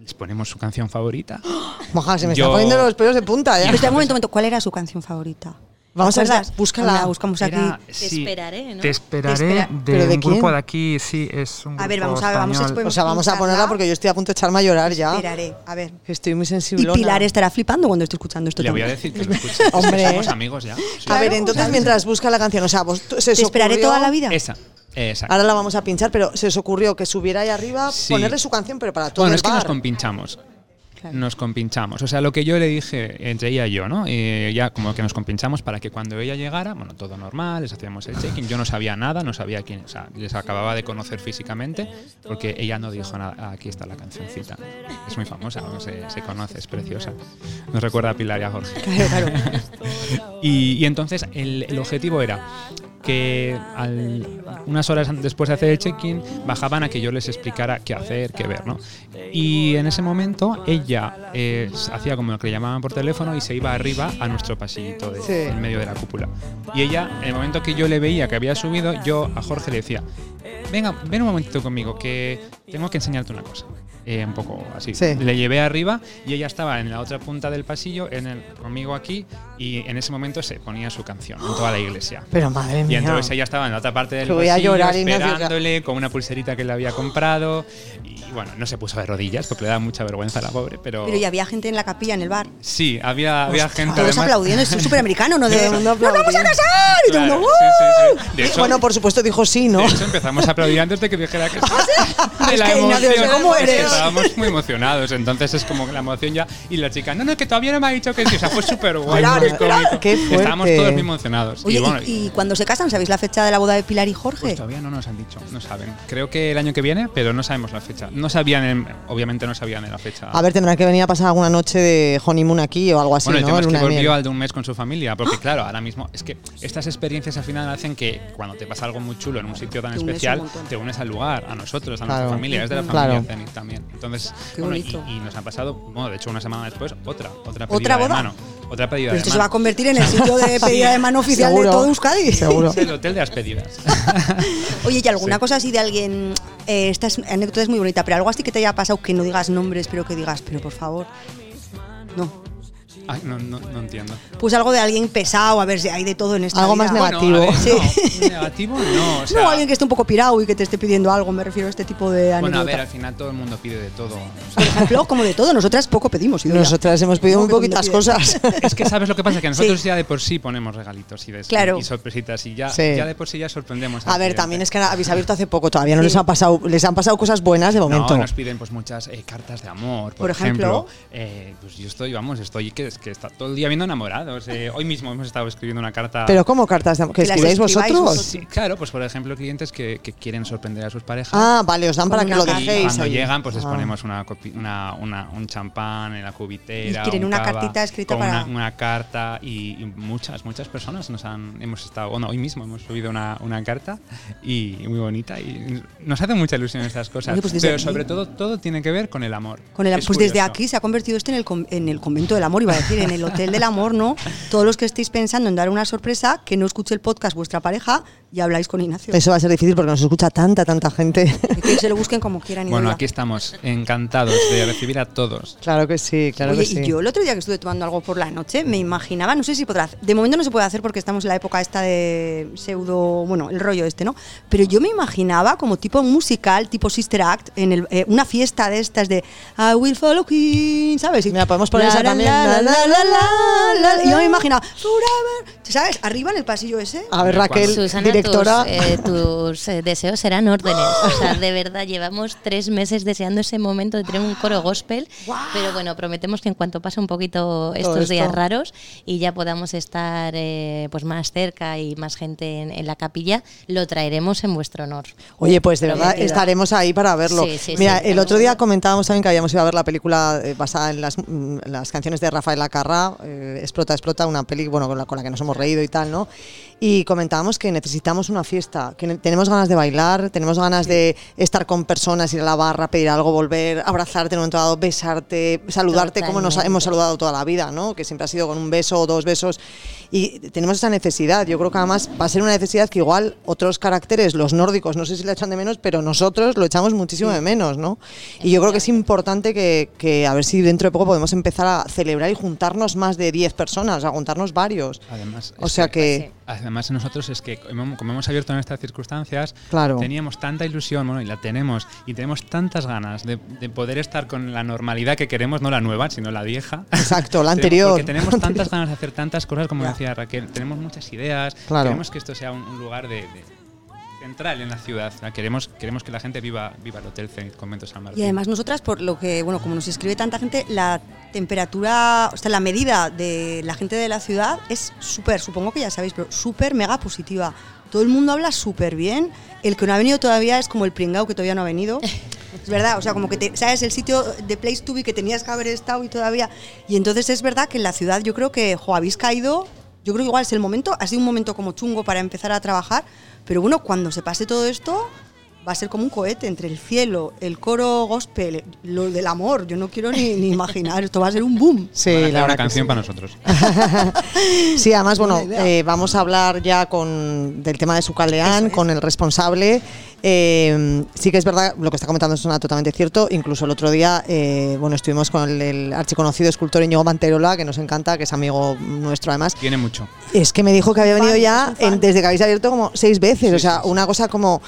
les ponemos su canción favorita. (gasps) Moja, se me Yo- están poniendo los pelos de punta. ¿eh? (laughs) Pero espera un momento, un momento, ¿cuál era su canción favorita? Vamos a ver, búscala. Buscamos aquí. Era- Te esperaré, ¿no? Te esperaré Te espera- de, ¿Pero de un grupo de aquí, sí, es un A ver, grupo vamos a ver, vamos a O sea, vamos a ponerla porque yo estoy a punto de echarme a llorar ya. Esperaré, a ver. Estoy muy Y sensible. Pilar estará flipando cuando esté escuchando esto Le voy a decir que (laughs) lo escuche. Hombre. somos amigos ya. Sí. A ver, entonces mientras busca la canción, o sea, vos, se Te esperaré ocurrió- toda la vida. Esa, exacto. Ahora la vamos a pinchar, pero se os ocurrió que subiera ahí arriba, Sí. ponerle su canción, pero para todo Bueno, el es que nos compinchamos. Claro. Nos compinchamos. O sea, lo que yo le dije entre ella y yo, ¿no? Eh, ya como que nos compinchamos para que cuando ella llegara, bueno, todo normal, les hacíamos el check-in. Yo no sabía nada, no sabía quién. O sea, les acababa de conocer físicamente porque ella no dijo nada. "Ah, aquí está la cancioncita. Es muy famosa, ¿no? se, se conoce, es preciosa. Nos recuerda a Pilar y a Jorge. Claro, claro. (laughs) Y, y entonces el, el objetivo era que al- unas horas después de hacer el check-in bajaban a que yo les explicara qué hacer, qué ver, ¿no? Y en ese momento ella ella eh, hacía como que le llamaban por teléfono y se iba arriba a nuestro pasillito de- Sí. en medio de la cúpula. Y ella, en el momento que yo le veía que había subido, yo a Jorge le decía, venga, ven un momentito conmigo, que tengo que enseñarte una cosa. Eh, un poco así. Sí. Le llevé arriba y ella estaba en la otra punta del pasillo, en el, conmigo aquí, y en ese momento se ponía su canción en toda la iglesia. Pero madre Y mía. entonces ella estaba en la otra parte del Que voy a pasillo llorar, que- esperándole con una pulserita que le había comprado y bueno, no se puso de rodillas porque le da mucha vergüenza a la pobre, pero, Pero ya había gente en la capilla, en el bar. sí, había, había gente Todos además- aplaudiendo, es súper americano, ¿no? (laughs) De, Todo ¡Nos vamos a aplaudiendo". casar! Y todo Claro, mundo, sí, ¡uh! sí, sí. De hecho, bueno, por supuesto dijo sí, ¿no? de hecho, empezamos a aplaudir antes de que dijera que (laughs) sí. De Es la que, Ignacio, emoción, ¿cómo es que eres? estábamos muy emocionados, entonces es como que la emoción ya y la chica, no, no, que todavía no me ha dicho que sí, o sea, fue (laughs) súper guay, Esperad, muy esperad. cómico. Qué Estábamos todos muy emocionados. Oye, y bueno, y, y cuando se casan, ¿sabéis la fecha de la boda de Pilar y Jorge? Pues todavía no nos han dicho, no saben. Creo que el año que viene, pero no sabemos la fecha. No sabían, en- obviamente no sabían la fecha. A ver, tendrán que venir a pasar alguna noche de honeymoon aquí o algo así, bueno, el ¿no? tema es que de volvió al de un mes con su familia, porque claro, ahora mismo es que estas experiencias al final hacen que cuando te pasa algo muy chulo en un sitio tan Te especial, te unes al lugar, a nosotros, a Claro. nuestra familia, es de la Claro. familia Zenit también. Entonces, Qué bueno, y, bonito. y nos ha pasado, bueno, de hecho una semana después, otra, otra ¿Otra de boda? mano. Otra pedida Pero de esto se mano. va a convertir en el sitio de (laughs) pedida de mano oficial Seguro. de todo Euskadi. Seguro. Es el hotel de las pedidas. (laughs) Oye, ¿y alguna Sí. cosa así de alguien? eh, esta es- anécdota es muy bonita, pero algo así que te haya pasado que no digas nombres, pero que digas, pero por favor. No. Ay, no, no, no entiendo. Pues algo de alguien pesado, a ver si hay de todo en esta Algo vida. más negativo. a ver, Sí. no, (laughs) negativo no. O sea, no, alguien que esté un poco pirado y que te esté pidiendo algo, me refiero a este tipo de anécdota. Bueno, a ver, al final todo el mundo pide de todo. Por ejemplo, como de todo, nosotras poco pedimos. Idoia. Nosotras hemos pedido ¿Cómo muy poquitas cosas. Es que sabes lo que pasa, que nosotros Sí. ya de por sí ponemos regalitos y, de, Claro. y sorpresitas y ya, Sí. ya de por sí ya sorprendemos. A ver, cliente. también es que habéis abierto hace poco, todavía no Sí. les ha pasado, les han pasado cosas buenas de momento. No, nos piden pues muchas eh, cartas de amor, por, Por ejemplo. Eh, pues yo estoy, vamos, estoy que, es que está todo el día viendo enamorados. eh, hoy mismo hemos estado escribiendo una carta. Pero ¿cómo cartas de, que escribáis vosotros? vosotros. Sí, claro, pues por ejemplo, clientes que, que quieren sorprender a sus parejas. Ah, vale, os dan para que lo dejéis cuando ahí. llegan, pues les Ah. ponemos una, copi- una, una- un champán en la cubitera. Y quieren un una cava, cartita escrita con para- Una, una carta y, y muchas, muchas personas nos han. Hemos estado. Bueno, hoy mismo hemos subido una, una carta y muy bonita y nos hace mucha ilusión estas cosas. Pues Pero sobre todo, todo tiene que ver con el amor. Con el, Es pues desde aquí se ha convertido esto en el, en el convento del amor, iba a decir, en el hotel del amor, ¿no? Todos los que estéis pensando en dar una sorpresa, que no escuche el podcast vuestra pareja y habláis con Ignacio. Eso va a ser difícil porque nos escucha tanta, tanta gente. Y que se lo busquen como quieran. Bueno, Idoia. aquí estamos encantados de recibir a todos. claro que sí, claro Oye, que sí. y yo el otro día que estuve tomando algo por la noche, me imaginaba, no sé si podrá, de momento no se puede hacer porque estamos en la época esta de pseudo, bueno, el rollo este, ¿no? Pero yo me imaginaba como tipo musical, tipo Sister Act, en el, eh, una fiesta de estas de I will follow Queen, ¿sabes? Y Mira, podemos poner esa la, también. La, La, la, la, la, la, la, la, y yo me imaginaba, forever, ¿sabes? Arriba en el pasillo ese. A ver, Raquel, Susana, directora. tus, eh, tus, eh, deseos serán órdenes. O sea, de verdad, llevamos tres meses deseando ese momento de tener un coro gospel. Pero bueno, prometemos que en cuanto pase un poquito estos esto. días raros y ya podamos estar eh, pues más cerca y más gente en, en la capilla, lo traeremos en vuestro honor. Oye, pues de verdad estaremos ahí para verlo. Sí, sí, Mira, sí, el otro día comentábamos también que habíamos ido a ver la película eh, basada en las, mm, las canciones de Rafael Acarra, eh, Explota, Explota, una peli bueno, con, la, con la que nos hemos reído y tal, ¿no? Y comentábamos que necesitamos una fiesta, que ne- tenemos ganas de bailar, tenemos ganas de estar con personas, ir a la barra, pedir algo, volver, abrazarte en un momento dado, besarte, saludarte como nos hemos saludado toda la vida, ¿no? Que siempre ha sido con un beso o dos besos. Y tenemos esa necesidad. Yo creo que además va a ser una necesidad que igual otros caracteres, los nórdicos, no sé si la echan de menos, pero nosotros lo echamos muchísimo de menos, ¿no? Y yo creo que es importante que, que a ver si dentro de poco podemos empezar a celebrar y juntarnos más de 10 personas, sea, juntarnos varios. Además, O sea que- que... Además, nosotros es que, como hemos abierto en estas circunstancias, Claro. teníamos tanta ilusión, bueno, y la tenemos, y tenemos tantas ganas de, de poder estar con la normalidad que queremos, no la nueva, sino la vieja. Exacto, la (laughs) anterior. Porque tenemos (laughs) tantas ganas de hacer tantas cosas, como Ya. decía Raquel, tenemos muchas ideas, Claro. queremos que esto sea un, un lugar de, de- central en la ciudad. Queremos, queremos que la gente viva, viva el Hotel Zenit Convento San Martín. Y además nosotras, por lo que, bueno, como nos escribe tanta gente, la temperatura, o sea, la medida de la gente de la ciudad es súper, supongo que ya sabéis, pero súper mega positiva. Todo el mundo habla súper bien. El que no ha venido todavía es como el pringao que todavía no ha venido. (laughs) Es verdad, o sea, como que te, sabes el sitio de Place to Be que tenías que haber estado y todavía. Y entonces es verdad que en la ciudad yo creo que, jo, habéis caído. Yo creo que igual es el momento, ha sido un momento como chungo para empezar a trabajar, pero bueno, cuando se pase todo esto, va a ser como un cohete entre el cielo, el coro gospel, lo del amor. Yo no quiero ni, ni imaginar, esto va a ser un boom. Sí, Van a hacer la una canción sí. para nosotros. (laughs) Sí, además, bueno, eh, vamos a hablar ya con del tema de Sucaldeán, con el responsable. Eh, sí que es verdad, lo que está comentando es totalmente cierto. Incluso el otro día, eh, bueno, estuvimos con el, el archiconocido escultor Íñigo Manterola, que nos encanta, que es amigo nuestro además. Tiene mucho. Es que me dijo que había venido fan, ya es en- desde que habéis abierto como seis veces, Sí, o sea, sí, sí. una cosa como...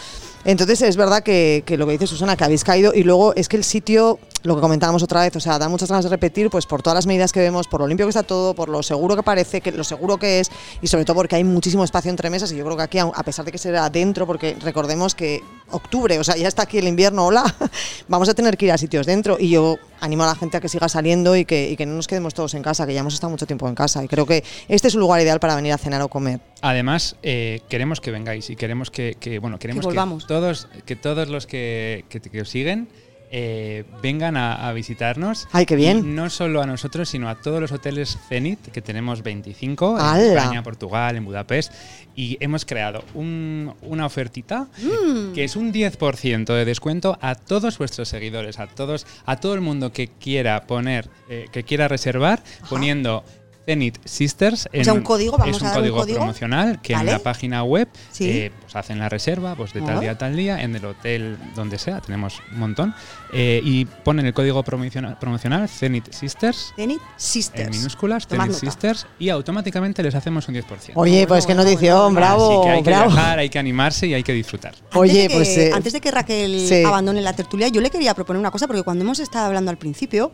Entonces es verdad que, que lo que dice Susana, que habéis caído y luego es que el sitio, lo que comentábamos otra vez, o sea, da muchas ganas de repetir, pues por todas las medidas que vemos, por lo limpio que está todo, por lo seguro que parece, que lo seguro que es y sobre todo porque hay muchísimo espacio entre mesas y yo creo que aquí, a pesar de que será adentro, porque recordemos que octubre, o sea, ya está aquí el invierno, hola, (laughs) vamos a tener que ir a sitios dentro y yo animo a la gente a que siga saliendo y que, y que no nos quedemos todos en casa, que ya hemos estado mucho tiempo en casa y creo que este es un lugar ideal para venir a cenar o comer. Además, eh, queremos que vengáis y queremos que, que, bueno, queremos que, volvamos. todos, que todos los que, que, que os siguen eh, vengan a, a visitarnos. Ay, qué bien. Y no solo a nosotros, sino a todos los hoteles Zenit, que tenemos 25 en. España, Portugal, en Budapest. Y hemos creado un- una ofertita Mm. que es un 10% de descuento a todos vuestros seguidores, a todos, a todo el mundo que quiera poner, eh, que quiera reservar, poniendo Zenit Sisters. sea, un código, vamos es a un código, promocional que Vale. en la página web Sí. eh, pues hacen la reserva pues de tal día a tal día en el hotel donde sea, tenemos un montón, eh, y ponen el código promocional, promocional Zenit Sisters Zenit en Sisters. minúsculas, Tomad Zenit nota. Sisters, y automáticamente les hacemos un 10%. Oye, pues qué bueno, notición, bueno, bravo, Así que hay que bravo. viajar, hay que animarse y hay que disfrutar. Antes Oye, de que, pues, eh, antes de que Raquel sí. abandone la tertulia, yo le quería proponer una cosa, porque cuando hemos estado hablando al principio,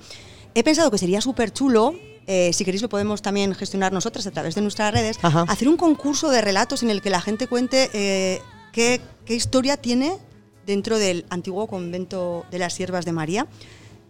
he pensado que sería súper chulo. Eh, si queréis lo podemos también gestionar nosotras a través de nuestras redes, Ajá. hacer un concurso de relatos en el que la gente cuente eh, qué, qué historia tiene dentro del antiguo convento de las Siervas de María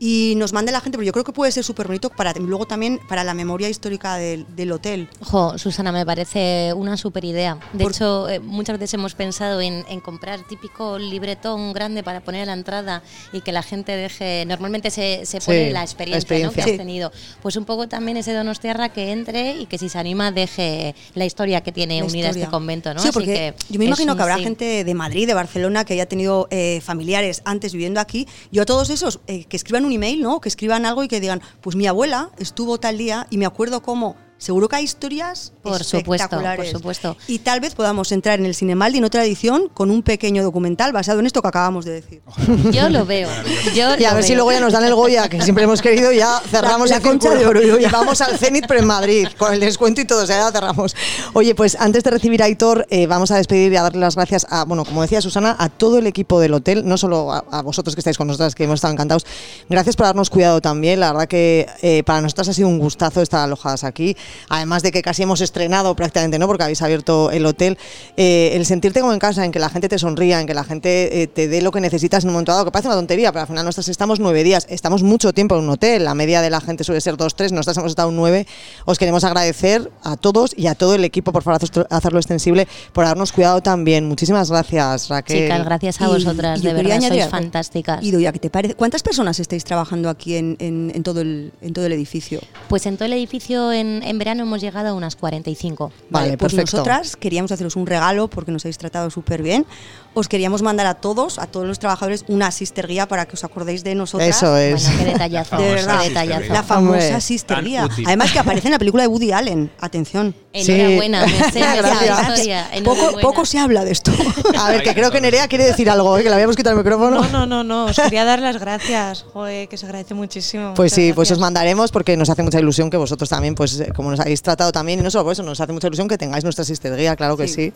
y nos mande la gente, pero yo creo que puede ser súper bonito para luego también para la memoria histórica del, del hotel. Jo, Susana, me parece una super idea. De Por- hecho, eh, muchas veces hemos pensado en, en comprar típico libretón grande para poner a la entrada y que la gente deje. Normalmente se, se pone Sí, la la experiencia, experiencia. ¿no? que Sí. has tenido. Pues un poco también ese Donostiarra que entre y que si se anima deje la historia que tiene la unida a historia. este convento, ¿no? Sí, Así porque que yo me imagino un que habrá sí. gente de Madrid, de Barcelona, que haya tenido eh, familiares antes viviendo aquí. Yo a todos esos eh, que escriban un email, ¿no? Que escriban algo y que digan, pues mi abuela estuvo tal día y me acuerdo cómo. Seguro que hay historias Por supuesto, por supuesto. Y tal vez podamos entrar en el Cinemaldi en otra edición con un pequeño documental basado en esto que acabamos de decir. (laughs) Yo lo veo. Yo Y a ver si luego ya nos dan el Goya, que siempre hemos querido, ya cerramos La- la el concha de oro, y vamos al Zenit, pero en Madrid, con el descuento y todo, o sea, ya cerramos. Oye, pues antes de recibir a Aitor, eh, vamos a despedir y a darle las gracias a, bueno, como decía Susana, a todo el equipo del hotel, no solo a, a vosotros que estáis con nosotras, que hemos estado encantados. Gracias por habernos cuidado también, la verdad que eh, para nosotras ha sido un gustazo estar alojadas aquí, además de que casi hemos estrenado prácticamente, ¿no? Porque habéis abierto el hotel. Eh, el sentirte como en casa, en que la gente te sonría, en que la gente eh, te dé lo que necesitas en un momento dado, que parece una tontería, pero al final nosotras estamos nueve días, estamos mucho tiempo en un hotel, la media de la gente suele ser dos, tres, nosotras hemos estado nueve. Os queremos agradecer a todos y a todo el equipo, por favor, hacer- hacerlo extensible, por habernos cuidado también. Muchísimas gracias, Raquel. Chicas, gracias a Y- vosotras, y de quería verdad, añadir sois fantásticas. Y Doya, ¿qué te parece? ¿Cuántas personas estáis trabajando aquí en, en- en todo, el, en todo el edificio? Pues en todo el edificio en, en verano hemos llegado a unas 45. Vale, pues perfecto. nosotras queríamos haceros un regalo porque nos habéis tratado súper bien. Os queríamos mandar a todos, a todos los trabajadores, una sister guía para que os acordéis de nosotras. Eso es. Bueno, qué detallazo. De verdad, qué detallazo. la famosa sister guía. Además que aparece en la película de Woody Allen. Atención. Enhorabuena, me sé, me sé Gracias. Poco, poco se habla de esto. A ver, que creo que Nerea quiere decir algo, ¿eh? que le habíamos quitado el micrófono. No, no, no, no. Os quería dar las gracias. Joder, que se agradece muchísimo. Pues Muchas sí, pues os gracias. mandaremos porque nos hace mucha ilusión que vosotros también, pues eh, como nos habéis tratado también, y no solo por eso, nos hace mucha ilusión que tengáis nuestra sister guía, claro que sí. Sí.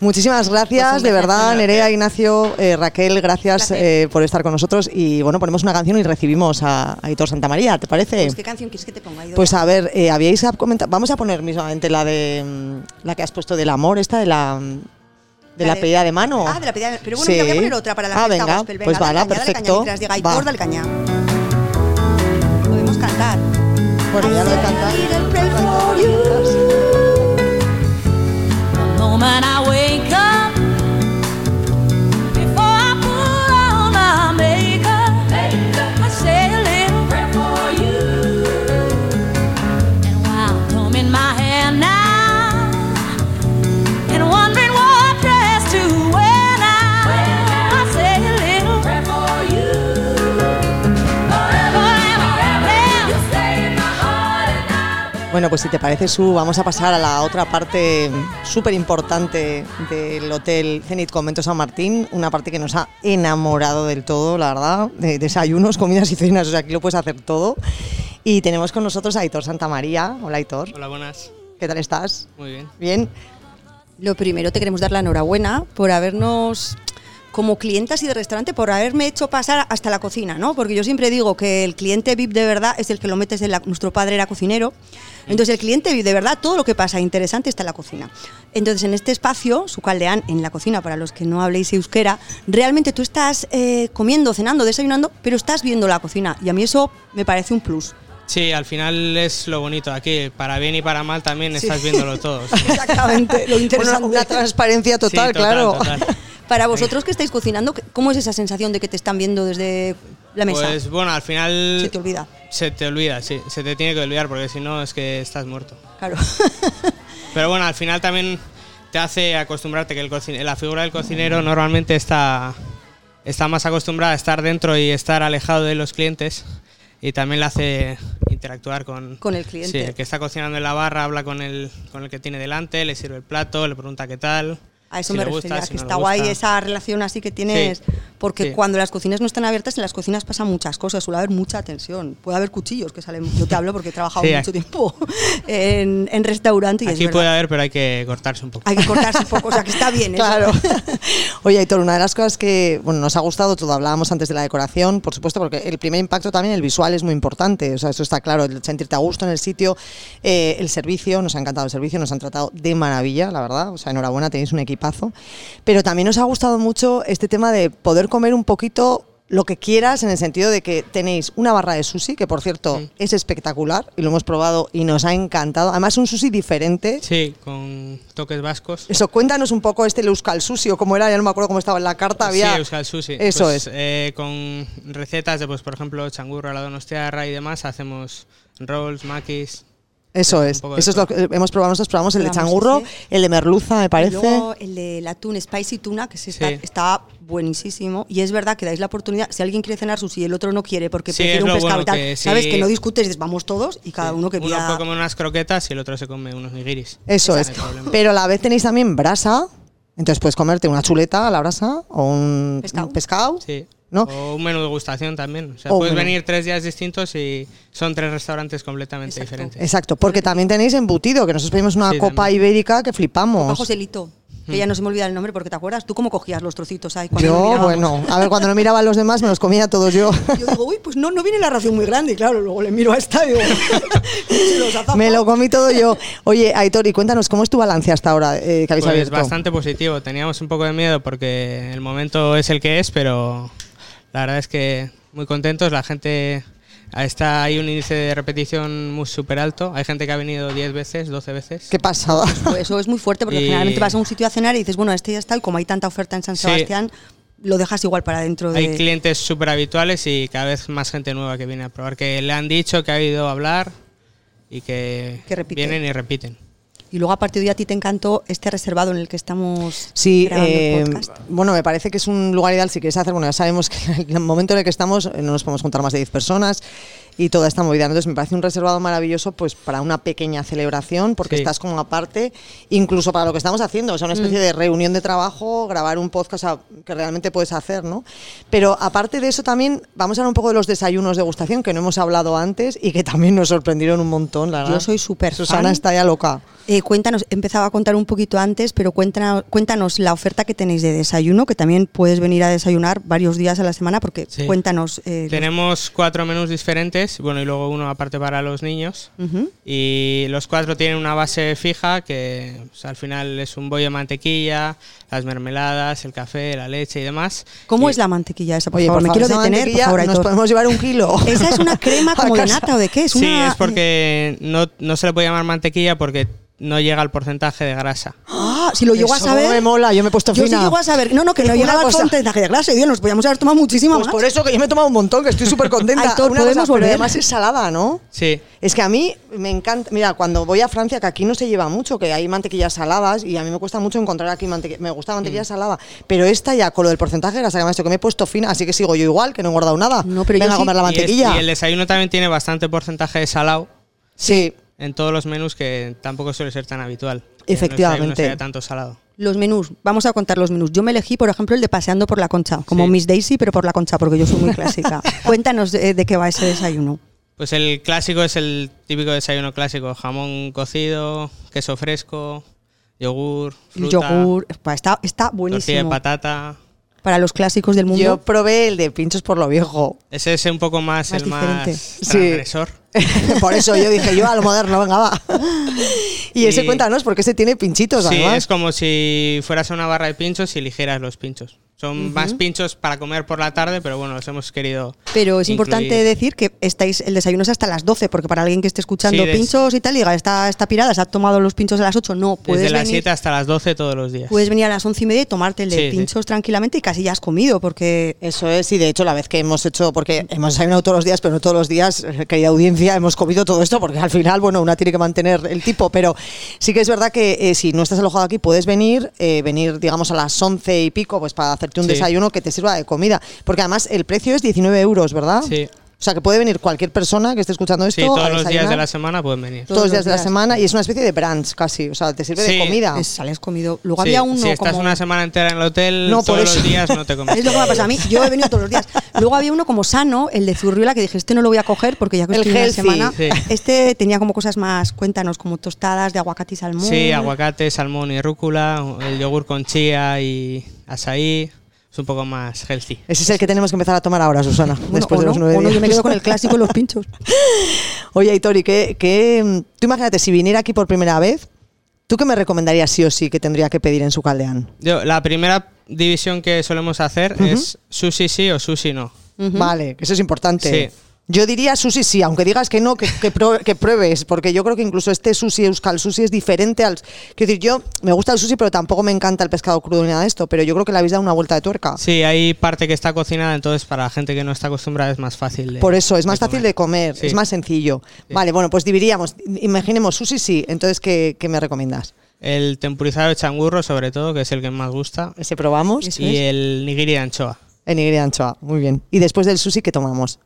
Muchísimas gracias, Pues de verdad, Nerea, Ignacio, eh, Raquel, gracias eh, por estar con nosotros. Y bueno, ponemos una canción y recibimos a, a Hitor Santa María, ¿te parece? Pues, ¿Qué canción quieres que te ponga? Idoia? Pues a ver, eh, habíais comentado, vamos a poner mismamente la de mm, la que has puesto del amor, esta de la mm, de la, de- pedida de mano. Ah, de la pedida de- Pero bueno, Sí. voy a poner otra para la Ah, venga, gospel. pues dale vale, caña, dale caña, perfecto. mientras diga Va. Aitor, dale caña. Podemos cantar. Bueno, ya lo he cantado. The moment I wake up, Bueno, pues si te parece, Su, vamos a pasar a la otra parte súper importante del Hotel Zenit Convento San Martín, una parte que nos ha enamorado del todo, la verdad, de desayunos, comidas y cenas, o sea, aquí lo puedes hacer todo. Y tenemos con nosotros a Aitor Santamaría. Hola, Aitor. Hola, buenas. ¿Qué tal estás? Muy bien. Bien. Lo primero te queremos dar la enhorabuena por habernos como clientas y de restaurante por haberme hecho pasar hasta la cocina, ¿no? Porque yo siempre digo que el cliente VIP de verdad es el que lo metes en la, nuestro padre era cocinero. Entonces el cliente VIP de verdad todo lo que pasa interesante está en la cocina. Entonces en este espacio, su caldeán en la cocina para los que no habléis euskera, realmente tú estás eh, comiendo, cenando, desayunando, pero estás viendo la cocina y a mí eso me parece un plus. Sí, al final es lo bonito aquí, para bien y para mal también estás viéndolo todo. sí. (laughs) Exactamente, lo interesante. Una, una transparencia total, Sí, claro. total. (laughs) Para vosotros que estáis cocinando, ¿cómo es esa sensación de que te están viendo desde la mesa? Pues bueno, al final Se te olvida. se te olvida, sí, se te tiene que olvidar porque si no es que estás muerto. Claro. (laughs) Pero bueno, al final también te hace acostumbrarte que el la figura del cocinero normalmente está, está más acostumbrada a estar dentro y estar alejado de los clientes y también le hace interactuar con, Con el cliente. Sí, el que está cocinando en la barra habla con el, con el que tiene delante, le sirve el plato, le pregunta qué tal. A eso si me le gusta, refería, si que no está guay esa relación así que tienes, Sí. porque Sí. cuando las cocinas no están abiertas, en las cocinas pasan muchas cosas, suele haber mucha tensión, puede haber cuchillos que salen, yo te hablo porque he trabajado (laughs) Sí, mucho tiempo (laughs) en, en restaurante y es Aquí verdad, puede haber, pero hay que cortarse un poco. hay que cortarse un poco, o sea que está bien. eso. Claro. (laughs) Oye, Aitor, una de las cosas que bueno, nos ha gustado, todo hablábamos antes de la decoración, por supuesto, porque el primer impacto también, el visual, es muy importante. O sea, eso está claro, el sentirte a gusto en el sitio, eh, el servicio, nos ha encantado el servicio, nos han tratado de maravilla, la verdad. O sea, enhorabuena, tenéis un equipazo. Pero también nos ha gustado mucho este tema de poder comer un poquito lo que quieras en el sentido de que tenéis una barra de sushi que por cierto Mm. es espectacular y lo hemos probado y nos ha encantado además un sushi diferente Sí, con toques vascos. eso, cuéntanos un poco este el Euskal Sushi o cómo era, ya no me acuerdo cómo estaba en la carta. Había... Sí, Euskal Sushi. Eso Pues, es. eh, con recetas de, pues, por ejemplo, changurro, la donostiarra y demás, hacemos rolls, maquis. Eso es. de Eso es lo que hemos probado nosotros. Probamos el de changurro, ese. el de merluza, me Y parece. luego el del atún spicy tuna, que se está, Sí. está buenísimo. Y es verdad que dais la oportunidad, si alguien quiere cenar sushi y el otro no quiere porque Sí, prefiere un pescado bueno y tal, que sabes sí. que no discutes, dices, vamos todos y cada Sí. uno que Uno pida. puede comer unas croquetas y el otro se come unos nigiris. Eso es. Pero a la vez tenéis también brasa. Entonces puedes comerte una chuleta a la brasa o un Pescado. un pescado. Sí. ¿No? O un menú de degustación también. O sea, O puedes menú. venir tres días distintos y son tres restaurantes completamente Exacto. diferentes. Exacto, porque también tenéis embutido, que nosotros pedimos una Sí, copa también. ibérica que flipamos. Copa Joselito, que ya no se me olvida el nombre porque te acuerdas, tú cómo cogías los trocitos ahí cuando Yo, bueno, a ver, cuando no miraba a los demás me los comía todos yo. Yo digo, uy, pues no, no viene la ración muy grande. Y claro, luego le miro a esta y digo, (laughs) los me lo comí todo yo. Oye, Aitor, y cuéntanos, ¿cómo es tu balance hasta ahora eh, que habéis Pues abierto? bastante positivo. Teníamos un poco de miedo porque el momento es el que es, pero la verdad es que muy contentos. La gente está hay un índice de repetición muy súper alto. Hay gente que ha venido 10 veces, 12 veces. Qué pasada. (laughs) Pues eso es muy fuerte porque Y- generalmente vas a un sitio a cenar y dices, bueno, este ya está, y como hay tanta oferta en San Sí. Sebastián, lo dejas igual para dentro de... Hay clientes súper habituales y cada vez más gente nueva que viene a probar, que le han dicho que ha ido a hablar y que, Que vienen y repiten. Y luego a partir de ahí a ti te encantó este reservado en el que estamos Sí, grabando eh, el podcast. bueno, me parece que es un lugar ideal si quieres hacer, bueno, ya sabemos que en el momento en el que estamos eh, no nos podemos juntar más de 10 personas y toda esta movida. Entonces me parece un reservado maravilloso pues para una pequeña celebración porque Sí. estás como aparte, incluso para lo que estamos haciendo, o sea, una Mm. especie de reunión de trabajo, grabar un podcast o sea, que realmente puedes hacer, ¿no? Pero aparte de eso también vamos a hablar un poco de los desayunos de degustación que no hemos hablado antes y que también nos sorprendieron un montón, la verdad. Yo soy súper Susana fan. está ya loca. Eh, cuéntanos, empezaba a contar un poquito antes, pero cuéntanos, cuéntanos la oferta que tenéis de desayuno, que también puedes venir a desayunar varios días a la semana, porque Sí. cuéntanos. eh, Tenemos cuatro menús diferentes, bueno, y luego uno aparte para los niños. Y los cuatro tienen una base fija que pues, al final es un bollo de mantequilla, las mermeladas, el café, la leche y demás. ¿Cómo Y- es la mantequilla esa? Por Oye, favor, me quiero detener, por favor, nos podemos llevar un kilo. ¿Esa es una (laughs) crema como de nata o de qué? Es sí, una- es porque no, no se le puede llamar mantequilla porque no llega al porcentaje de grasa. (gasps) (gasps) Ah, si lo llego a saber. me mola, yo me he puesto Yo sí fina. llego a saber. No, no, que no Una llegaba al cosa. porcentaje de. Y Dios, nos podíamos haber tomado muchísimo Pues más. por eso que yo me he tomado un montón, que estoy súper contenta. Aitor, Una cosa, podemos pero volver. además es salada, ¿no? Sí, Es que a mí me encanta. Mira, cuando voy a Francia, que aquí no se lleva mucho, que hay mantequillas saladas y a mí me cuesta mucho encontrar aquí mantequilla. Me gusta mantequilla Mm. salada. Pero esta ya, con lo del porcentaje de grasa que me ha hecho, que me he puesto fina, así que sigo yo igual, que no he engordado nada. No, pero yo Venga a sí. comer la y, es- mantequilla. y el desayuno también tiene bastante porcentaje de salado. Sí. En todos los menús que tampoco suele ser tan habitual. Efectivamente. No sea tanto salado. Los menús, vamos a contar los menús. Yo me elegí, por ejemplo, el de paseando por la concha, como Sí. Miss Daisy, pero por la concha, porque yo soy muy clásica. (laughs) Cuéntanos de, de qué va ese desayuno. Pues el clásico es el típico desayuno clásico: jamón cocido, queso fresco, yogur, fruta, yogur, está, está tortilla de buenísimo. patata. Para los clásicos del mundo. Yo probé el de pinchos por lo viejo. Ese es un poco más, Más el diferente. más Sí. (laughs) por eso yo dije, yo a lo moderno, venga, va. y ese Y- cuéntanos, porque ese tiene pinchitos, Sí, además. es como si fueras a una barra de pinchos y eligieras los pinchos. Son más pinchos para comer por la tarde, pero bueno, los hemos querido. Pero es importante incluir. decir que estáis, el desayuno es hasta las 12, porque para alguien que esté escuchando Sí, pinchos y tal, diga, está, está pirada, se ha tomado los pinchos a las 8, no, puedes Desde las venir, 7 hasta las 12 todos los días. puedes venir a las 11 y media y tomarte el de Sí, sí. pinchos tranquilamente y casi ya has comido, porque Eso es, y de hecho la vez que hemos hecho, porque hemos desayunado todos los días, pero no todos los días, eh, querida audiencia, hemos comido todo esto, porque al final, bueno, una tiene que mantener el tipo, pero sí que es verdad que eh, si no estás alojado aquí, puedes venir, eh, venir, digamos, a las 11 y pico, pues para hacerte un Sí. desayuno que te sirva de comida, porque además el precio es 19 euros, ¿verdad? Sí. O sea, que puede venir cualquier persona que esté escuchando esto. Sí, todos a los días de la semana pueden venir. todos los días de la semana y es una especie de brunch casi, o sea, te sirve de comida. es- sales comido. Luego Sí, había uno si estás como... una semana entera en el hotel, No, todos los días no te (laughs) comes. Es lo que me ha pasado a mí. Yo he venido todos los días. Luego había uno como sano, el de Zurriola, que dije, este no lo voy a coger porque ya que El estoy una healthy. semana. Sí. Este tenía como cosas más, cuéntanos, como tostadas de aguacate y salmón. Sí, aguacate, salmón y rúcula, el yogur con chía y azaí. Es un poco más healthy. Ese es el que tenemos que empezar a tomar ahora, Susana, Bueno, después o de los no, nueve o no, días. yo me quedo con el clásico y los pinchos. (laughs) Oye, Aitori, ¿qué, qué, mm, tú imagínate, si viniera aquí por primera vez, ¿tú qué me recomendarías sí o sí que tendría que pedir en su caldeán? Yo, la primera división que solemos hacer es sushi sí o sushi no. Vale, que eso es importante. Sí. Yo diría sushi sí, aunque digas que no, que, que, pro- que pruebes, porque yo creo que incluso este sushi, Euskal Sushi, es diferente al... Quiero decir, yo me gusta el sushi, pero tampoco me encanta el pescado crudo ni nada de esto, pero yo creo que le habéis dado una vuelta de tuerca. Sí, hay parte que está cocinada, entonces para la gente que no está acostumbrada es más fácil. de- Por eso, es más fácil de comer, Sí. es más sencillo. Sí. Vale, bueno, pues dividiríamos. Imaginemos sushi sí, entonces, ¿qué, qué me recomiendas? El tempurizado de changurro, sobre todo, que es el que más gusta. Ese probamos. Y es. el nigiri de anchoa. En nigiri de anchoa, muy bien. Y después del sushi, ¿qué tomamos?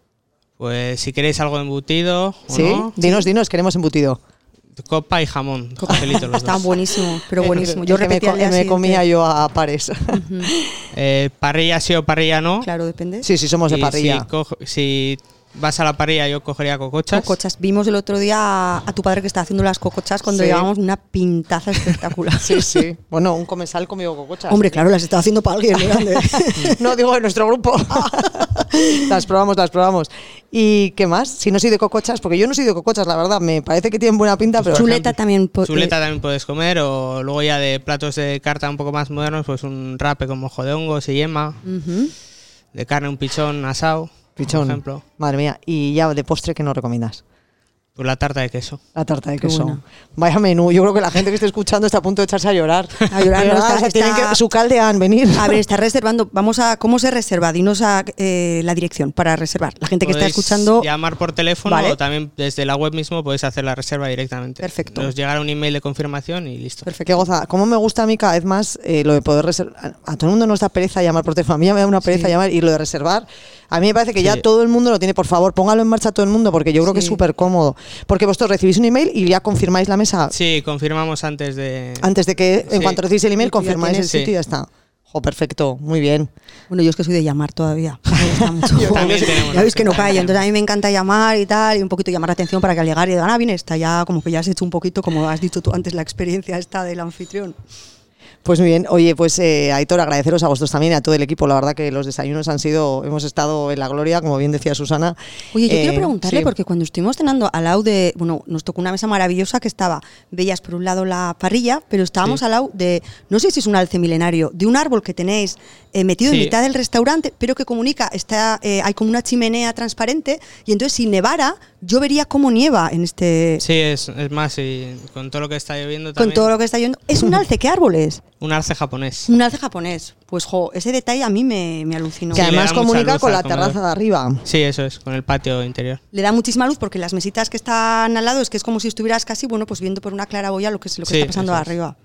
Pues si queréis algo embutido o ¿Sí? no, Dinos, dinos, queremos embutido. copa y jamón. cogelitos los (laughs) Está dos. buenísimo, pero buenísimo. Yo me, co- me comía yo a pares. (laughs) Eh, parrilla sí o parrilla no. Claro, depende. sí, sí, somos de Y parrilla. Si, cojo- si vas a la parrilla, yo cogería cocochas. Cocochas. Vimos el otro día a, a tu padre que estaba haciendo las cocochas cuando Sí. llevábamos una pintaza espectacular. (laughs) Sí, sí. (laughs) Bueno, un comensal comió cocochas. Hombre, claro, las estaba haciendo para alguien (laughs) grande. no, digo, en nuestro grupo. las probamos, las probamos. ¿Y qué más? Si no soy de cocochas, porque yo no soy de cocochas, la verdad. Me parece que tienen buena pinta, pero... Chuleta también. po- Chuleta eh, también puedes comer o luego ya de platos de carta un poco más modernos, pues un rape con mojo de hongos y yema, de carne un pichón asado, Pichón. por ejemplo, Madre mía. Y ya de postre, ¿qué nos recomiendas? Pues la tarta de queso. La tarta de Qué queso. buena. Vaya menú. Yo creo que la gente que esté escuchando está a punto de echarse a llorar. (laughs) A llorar, De no, verdad, está- o sea, tienen está- que, su caldeán, venir. A ver, está (laughs) reservando. Vamos a. ¿Cómo se reserva? Dinos a, eh, la dirección para reservar. La gente que está Podéis escuchando. llamar por teléfono Vale. o también desde la web mismo podéis hacer la reserva directamente. Perfecto. Os llegará un email de confirmación y listo. Perfecto. Qué goza. ¿Cómo me gusta a mí cada vez más eh, lo de poder reservar? A todo el mundo nos da pereza llamar por teléfono. A mí ya me da una pereza Sí. llamar y lo de reservar. A mí me parece que ya Sí. todo el mundo lo tiene. Por favor, póngalo en marcha todo el mundo porque yo creo que es Sí. súper cómodo. Porque vosotros recibís un email y ya confirmáis la mesa Sí, confirmamos antes de... antes de que, en Sí. cuanto recibís el email, confirmáis el sitio Sí. y ya está. Jo, perfecto. Muy bien. Bueno, yo es que soy de llamar todavía. (laughs) Me gusta mucho. Yo también tenemos ya veis que no aplicación. Entonces a mí me encanta llamar y tal, y un poquito llamar la atención para que al llegar y digan, ah, bien, está ya como que ya has hecho un poquito, como has dicho tú antes, la experiencia esta del anfitrión. Pues muy bien. Oye, pues eh, Aitor, agradeceros a vosotros también y a todo el equipo. La verdad que los desayunos han sido, hemos estado en la gloria, como bien decía Susana. Oye, yo Eh, quiero preguntarle, sí. porque cuando estuvimos cenando al lado de. Bueno, nos tocó una mesa maravillosa que estaba. Veías por un lado la parrilla, pero estábamos Sí. al lado de. No sé si es un alce milenario, de un árbol que tenéis eh, metido en mitad del restaurante, pero que comunica. Está, eh, hay como una chimenea transparente, y entonces si nevara, yo vería cómo nieva en este. Sí, es, es más, y con todo lo que está lloviendo Con también. todo lo que está yendo. ¿Es un alce? ¿Qué árbol es? Un arce japonés. Un alce japonés. Pues, jo, ese detalle a mí me, me alucinó. Que además da mucha comunica luz con la terraza de arriba. Sí, eso es, con el patio interior. Le da muchísima luz porque las mesitas que están al lado es que es como si estuvieras casi, bueno, pues viendo por una claraboya lo que, es, lo que Sí, está pasando es.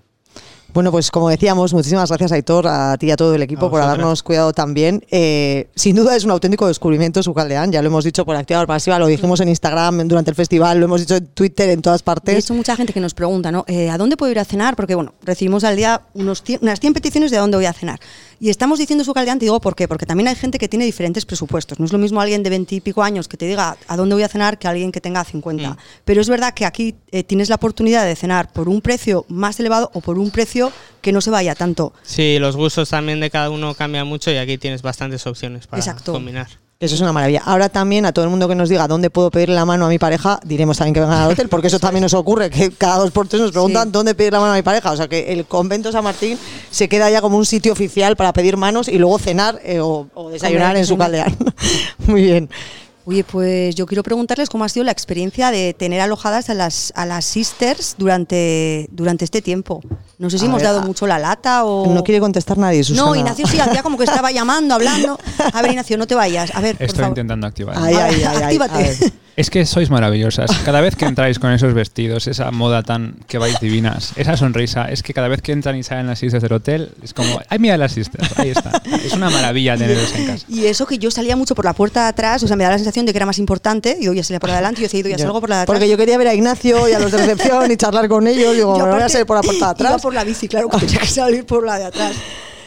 Bueno, pues como decíamos, muchísimas gracias Aitor, a ti y a todo el equipo por habernos cuidado también. Eh, sin duda es un auténtico descubrimiento su caldeán, ya lo hemos dicho por activa o pasiva, lo dijimos en Instagram durante el festival, lo hemos dicho en Twitter, en todas De partes. hecho, mucha gente que nos pregunta, ¿no? Eh, ¿A dónde puedo ir a cenar? Porque, bueno, recibimos al día unos 100 unas 100 peticiones de a dónde voy a cenar. Y estamos diciendo su caldeán, te digo por qué. Porque también hay gente que tiene diferentes presupuestos. No es lo mismo alguien de 20 y pico años que te diga a dónde voy a cenar que alguien que tenga 50. Pero es verdad que aquí eh, tienes la oportunidad de cenar por un precio más elevado o por un precio que no se vaya tanto. Sí, los gustos también de cada uno cambian mucho y aquí tienes bastantes opciones para Exacto. combinar. Eso es una maravilla. Ahora también a todo el mundo que nos diga dónde puedo pedirle la mano a mi pareja, diremos también que vengan al hotel, porque eso también nos ocurre, que cada dos por tres nos preguntan Sí. dónde pedir la mano a mi pareja. O sea que el convento San Martín se queda ya como un sitio oficial para pedir manos y luego cenar eh, o, o desayunar en su caldeán. (laughs) Muy bien. Oye, pues yo quiero preguntarles cómo ha sido la experiencia de tener alojadas a las, a las sisters durante, durante este tiempo. No sé si A hemos ver, dado a- mucho la lata o... No quiere contestar nadie, Susana. No, Ignacio sí, hacía como que estaba llamando, hablando. A ver, Ignacio, no te vayas. A ver, por Estoy favor. intentando activar. Ay, ay, ay, Actívate. Es que sois maravillosas. Cada vez que entráis con esos vestidos, esa moda tan que vais divinas, esa sonrisa, es que cada vez que entran y salen las sisters del hotel, es como, ay, mira las sisters, ahí está. Es una maravilla teneros en casa. Y eso que yo salía mucho por la puerta de atrás, o sea, me da la sensación de que era más importante. Y yo ya salía por adelante y yo decía, yo ya salgo por la de atrás. Porque yo quería ver a Ignacio y a los de (laughs) recepción y charlar con ellos. Digo, Yo me voy a aparte salir por la puerta de Iba atrás. por la bici, claro, que tenía que salir por la de atrás.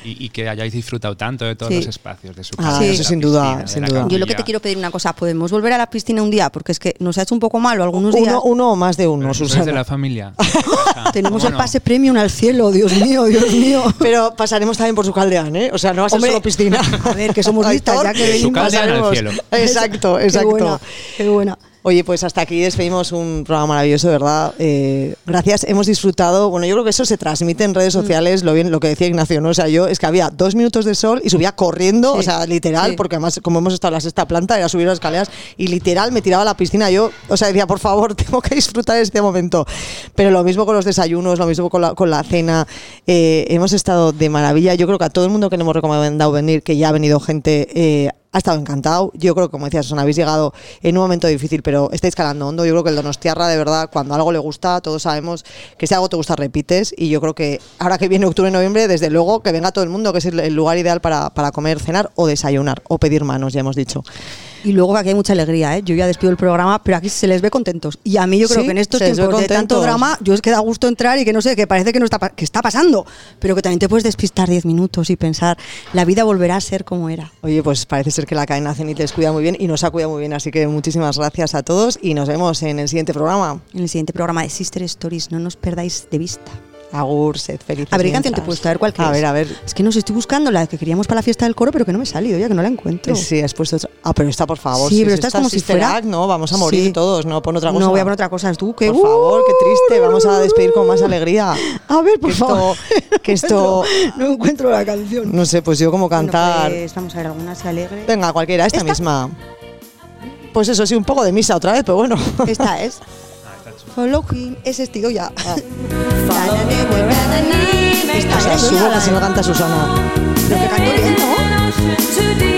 Y, y que hayáis disfrutado tanto de todos Sí. los espacios, de su Ah, casa, sí, de eso sin duda, piscina, de sin la duda. Yo lo que te quiero pedir una cosa, ¿podemos volver a la piscina un día? Porque es que nos ha hecho un poco malo algunos días. Uno, uno o más de uno, Susana. de la familia. (laughs) Tenemos el pase premium al cielo, Dios mío, Dios mío. Pero pasaremos también por su caldeán, ¿eh? O sea, no va a ser Hombre, solo piscina. a ver, que somos listas, ya que Su venimos. caldeán al cielo. Exacto, Qué exacto. buena, qué buena. Oye, pues hasta aquí despedimos un programa maravilloso, de verdad. Eh, gracias, hemos disfrutado. Bueno, yo creo que eso se transmite en Mm. redes sociales, lo bien, lo que decía Ignacio, ¿no? O sea, yo es que había dos minutos de sol y subía (laughs) corriendo, Sí, o sea, literal, sí. porque además, como hemos estado en la sexta planta, era subir las escaleras y literal me tiraba a la piscina. Yo, o sea, decía, por favor, (laughs) tengo que disfrutar este momento. Pero lo mismo con los desayunos, lo mismo con la, con la cena. Eh, hemos estado de maravilla. Yo creo que a todo el mundo que le hemos recomendado venir, que ya ha venido gente. eh, ha estado encantado. Yo creo que, como decías, Susana, habéis llegado en un momento difícil, pero estáis calando hondo. Yo creo que el Donostiarra, de verdad, cuando algo le gusta, todos sabemos que si algo te gusta, repites. Y yo creo que ahora que viene octubre noviembre, desde luego que venga todo el mundo, que es el lugar ideal para, para comer, cenar o desayunar o pedir manos, ya hemos dicho. Y luego que aquí hay mucha alegría, ¿eh? Yo ya despido el programa, pero aquí se les ve contentos. Y a mí yo creo Sí, que en estos tiempos de tanto drama, yo es que da gusto entrar y que no sé, que parece que no está, que está pasando, pero que también te puedes despistar 10 minutos y pensar, la vida volverá a ser como era. Oye, pues parece ser que la cadena Cenit les cuida muy bien y nos ha cuidado muy bien. Así que muchísimas gracias a todos y nos vemos en el siguiente programa. En el siguiente programa de Sister Stories, no nos perdáis de vista. Agur, sed felices. A ver, ¿qué canción te? A ver cuál A quieres. ver, a ver. Es que no sé, estoy buscando la que queríamos para la fiesta del coro, pero que no me ha salido, ya que no la encuentro. Sí, has puesto otra. Ah, pero esta, por favor. Sí, si pero es esta es como si fuera- Act, no, vamos a morir Sí. todos, no, pon otra cosa. No voy a poner otra cosa, tú que Por favor, qué triste, vamos a despedir con más alegría. A ver, por Que esto- favor. que (laughs) esto- no encuentro la canción. No sé, pues yo como cantar. Bueno, pues vamos a ver alguna se alegre. Venga, cualquiera, esta, ¿Esta? misma. Pues eso sí, un poco de misa otra vez, pero bueno. Esta (laughs) es. Follow Him. Es estilo ya. Ah. Esta O sea, es, subo que si no canta Susana. Pero que canto bien, ¿no?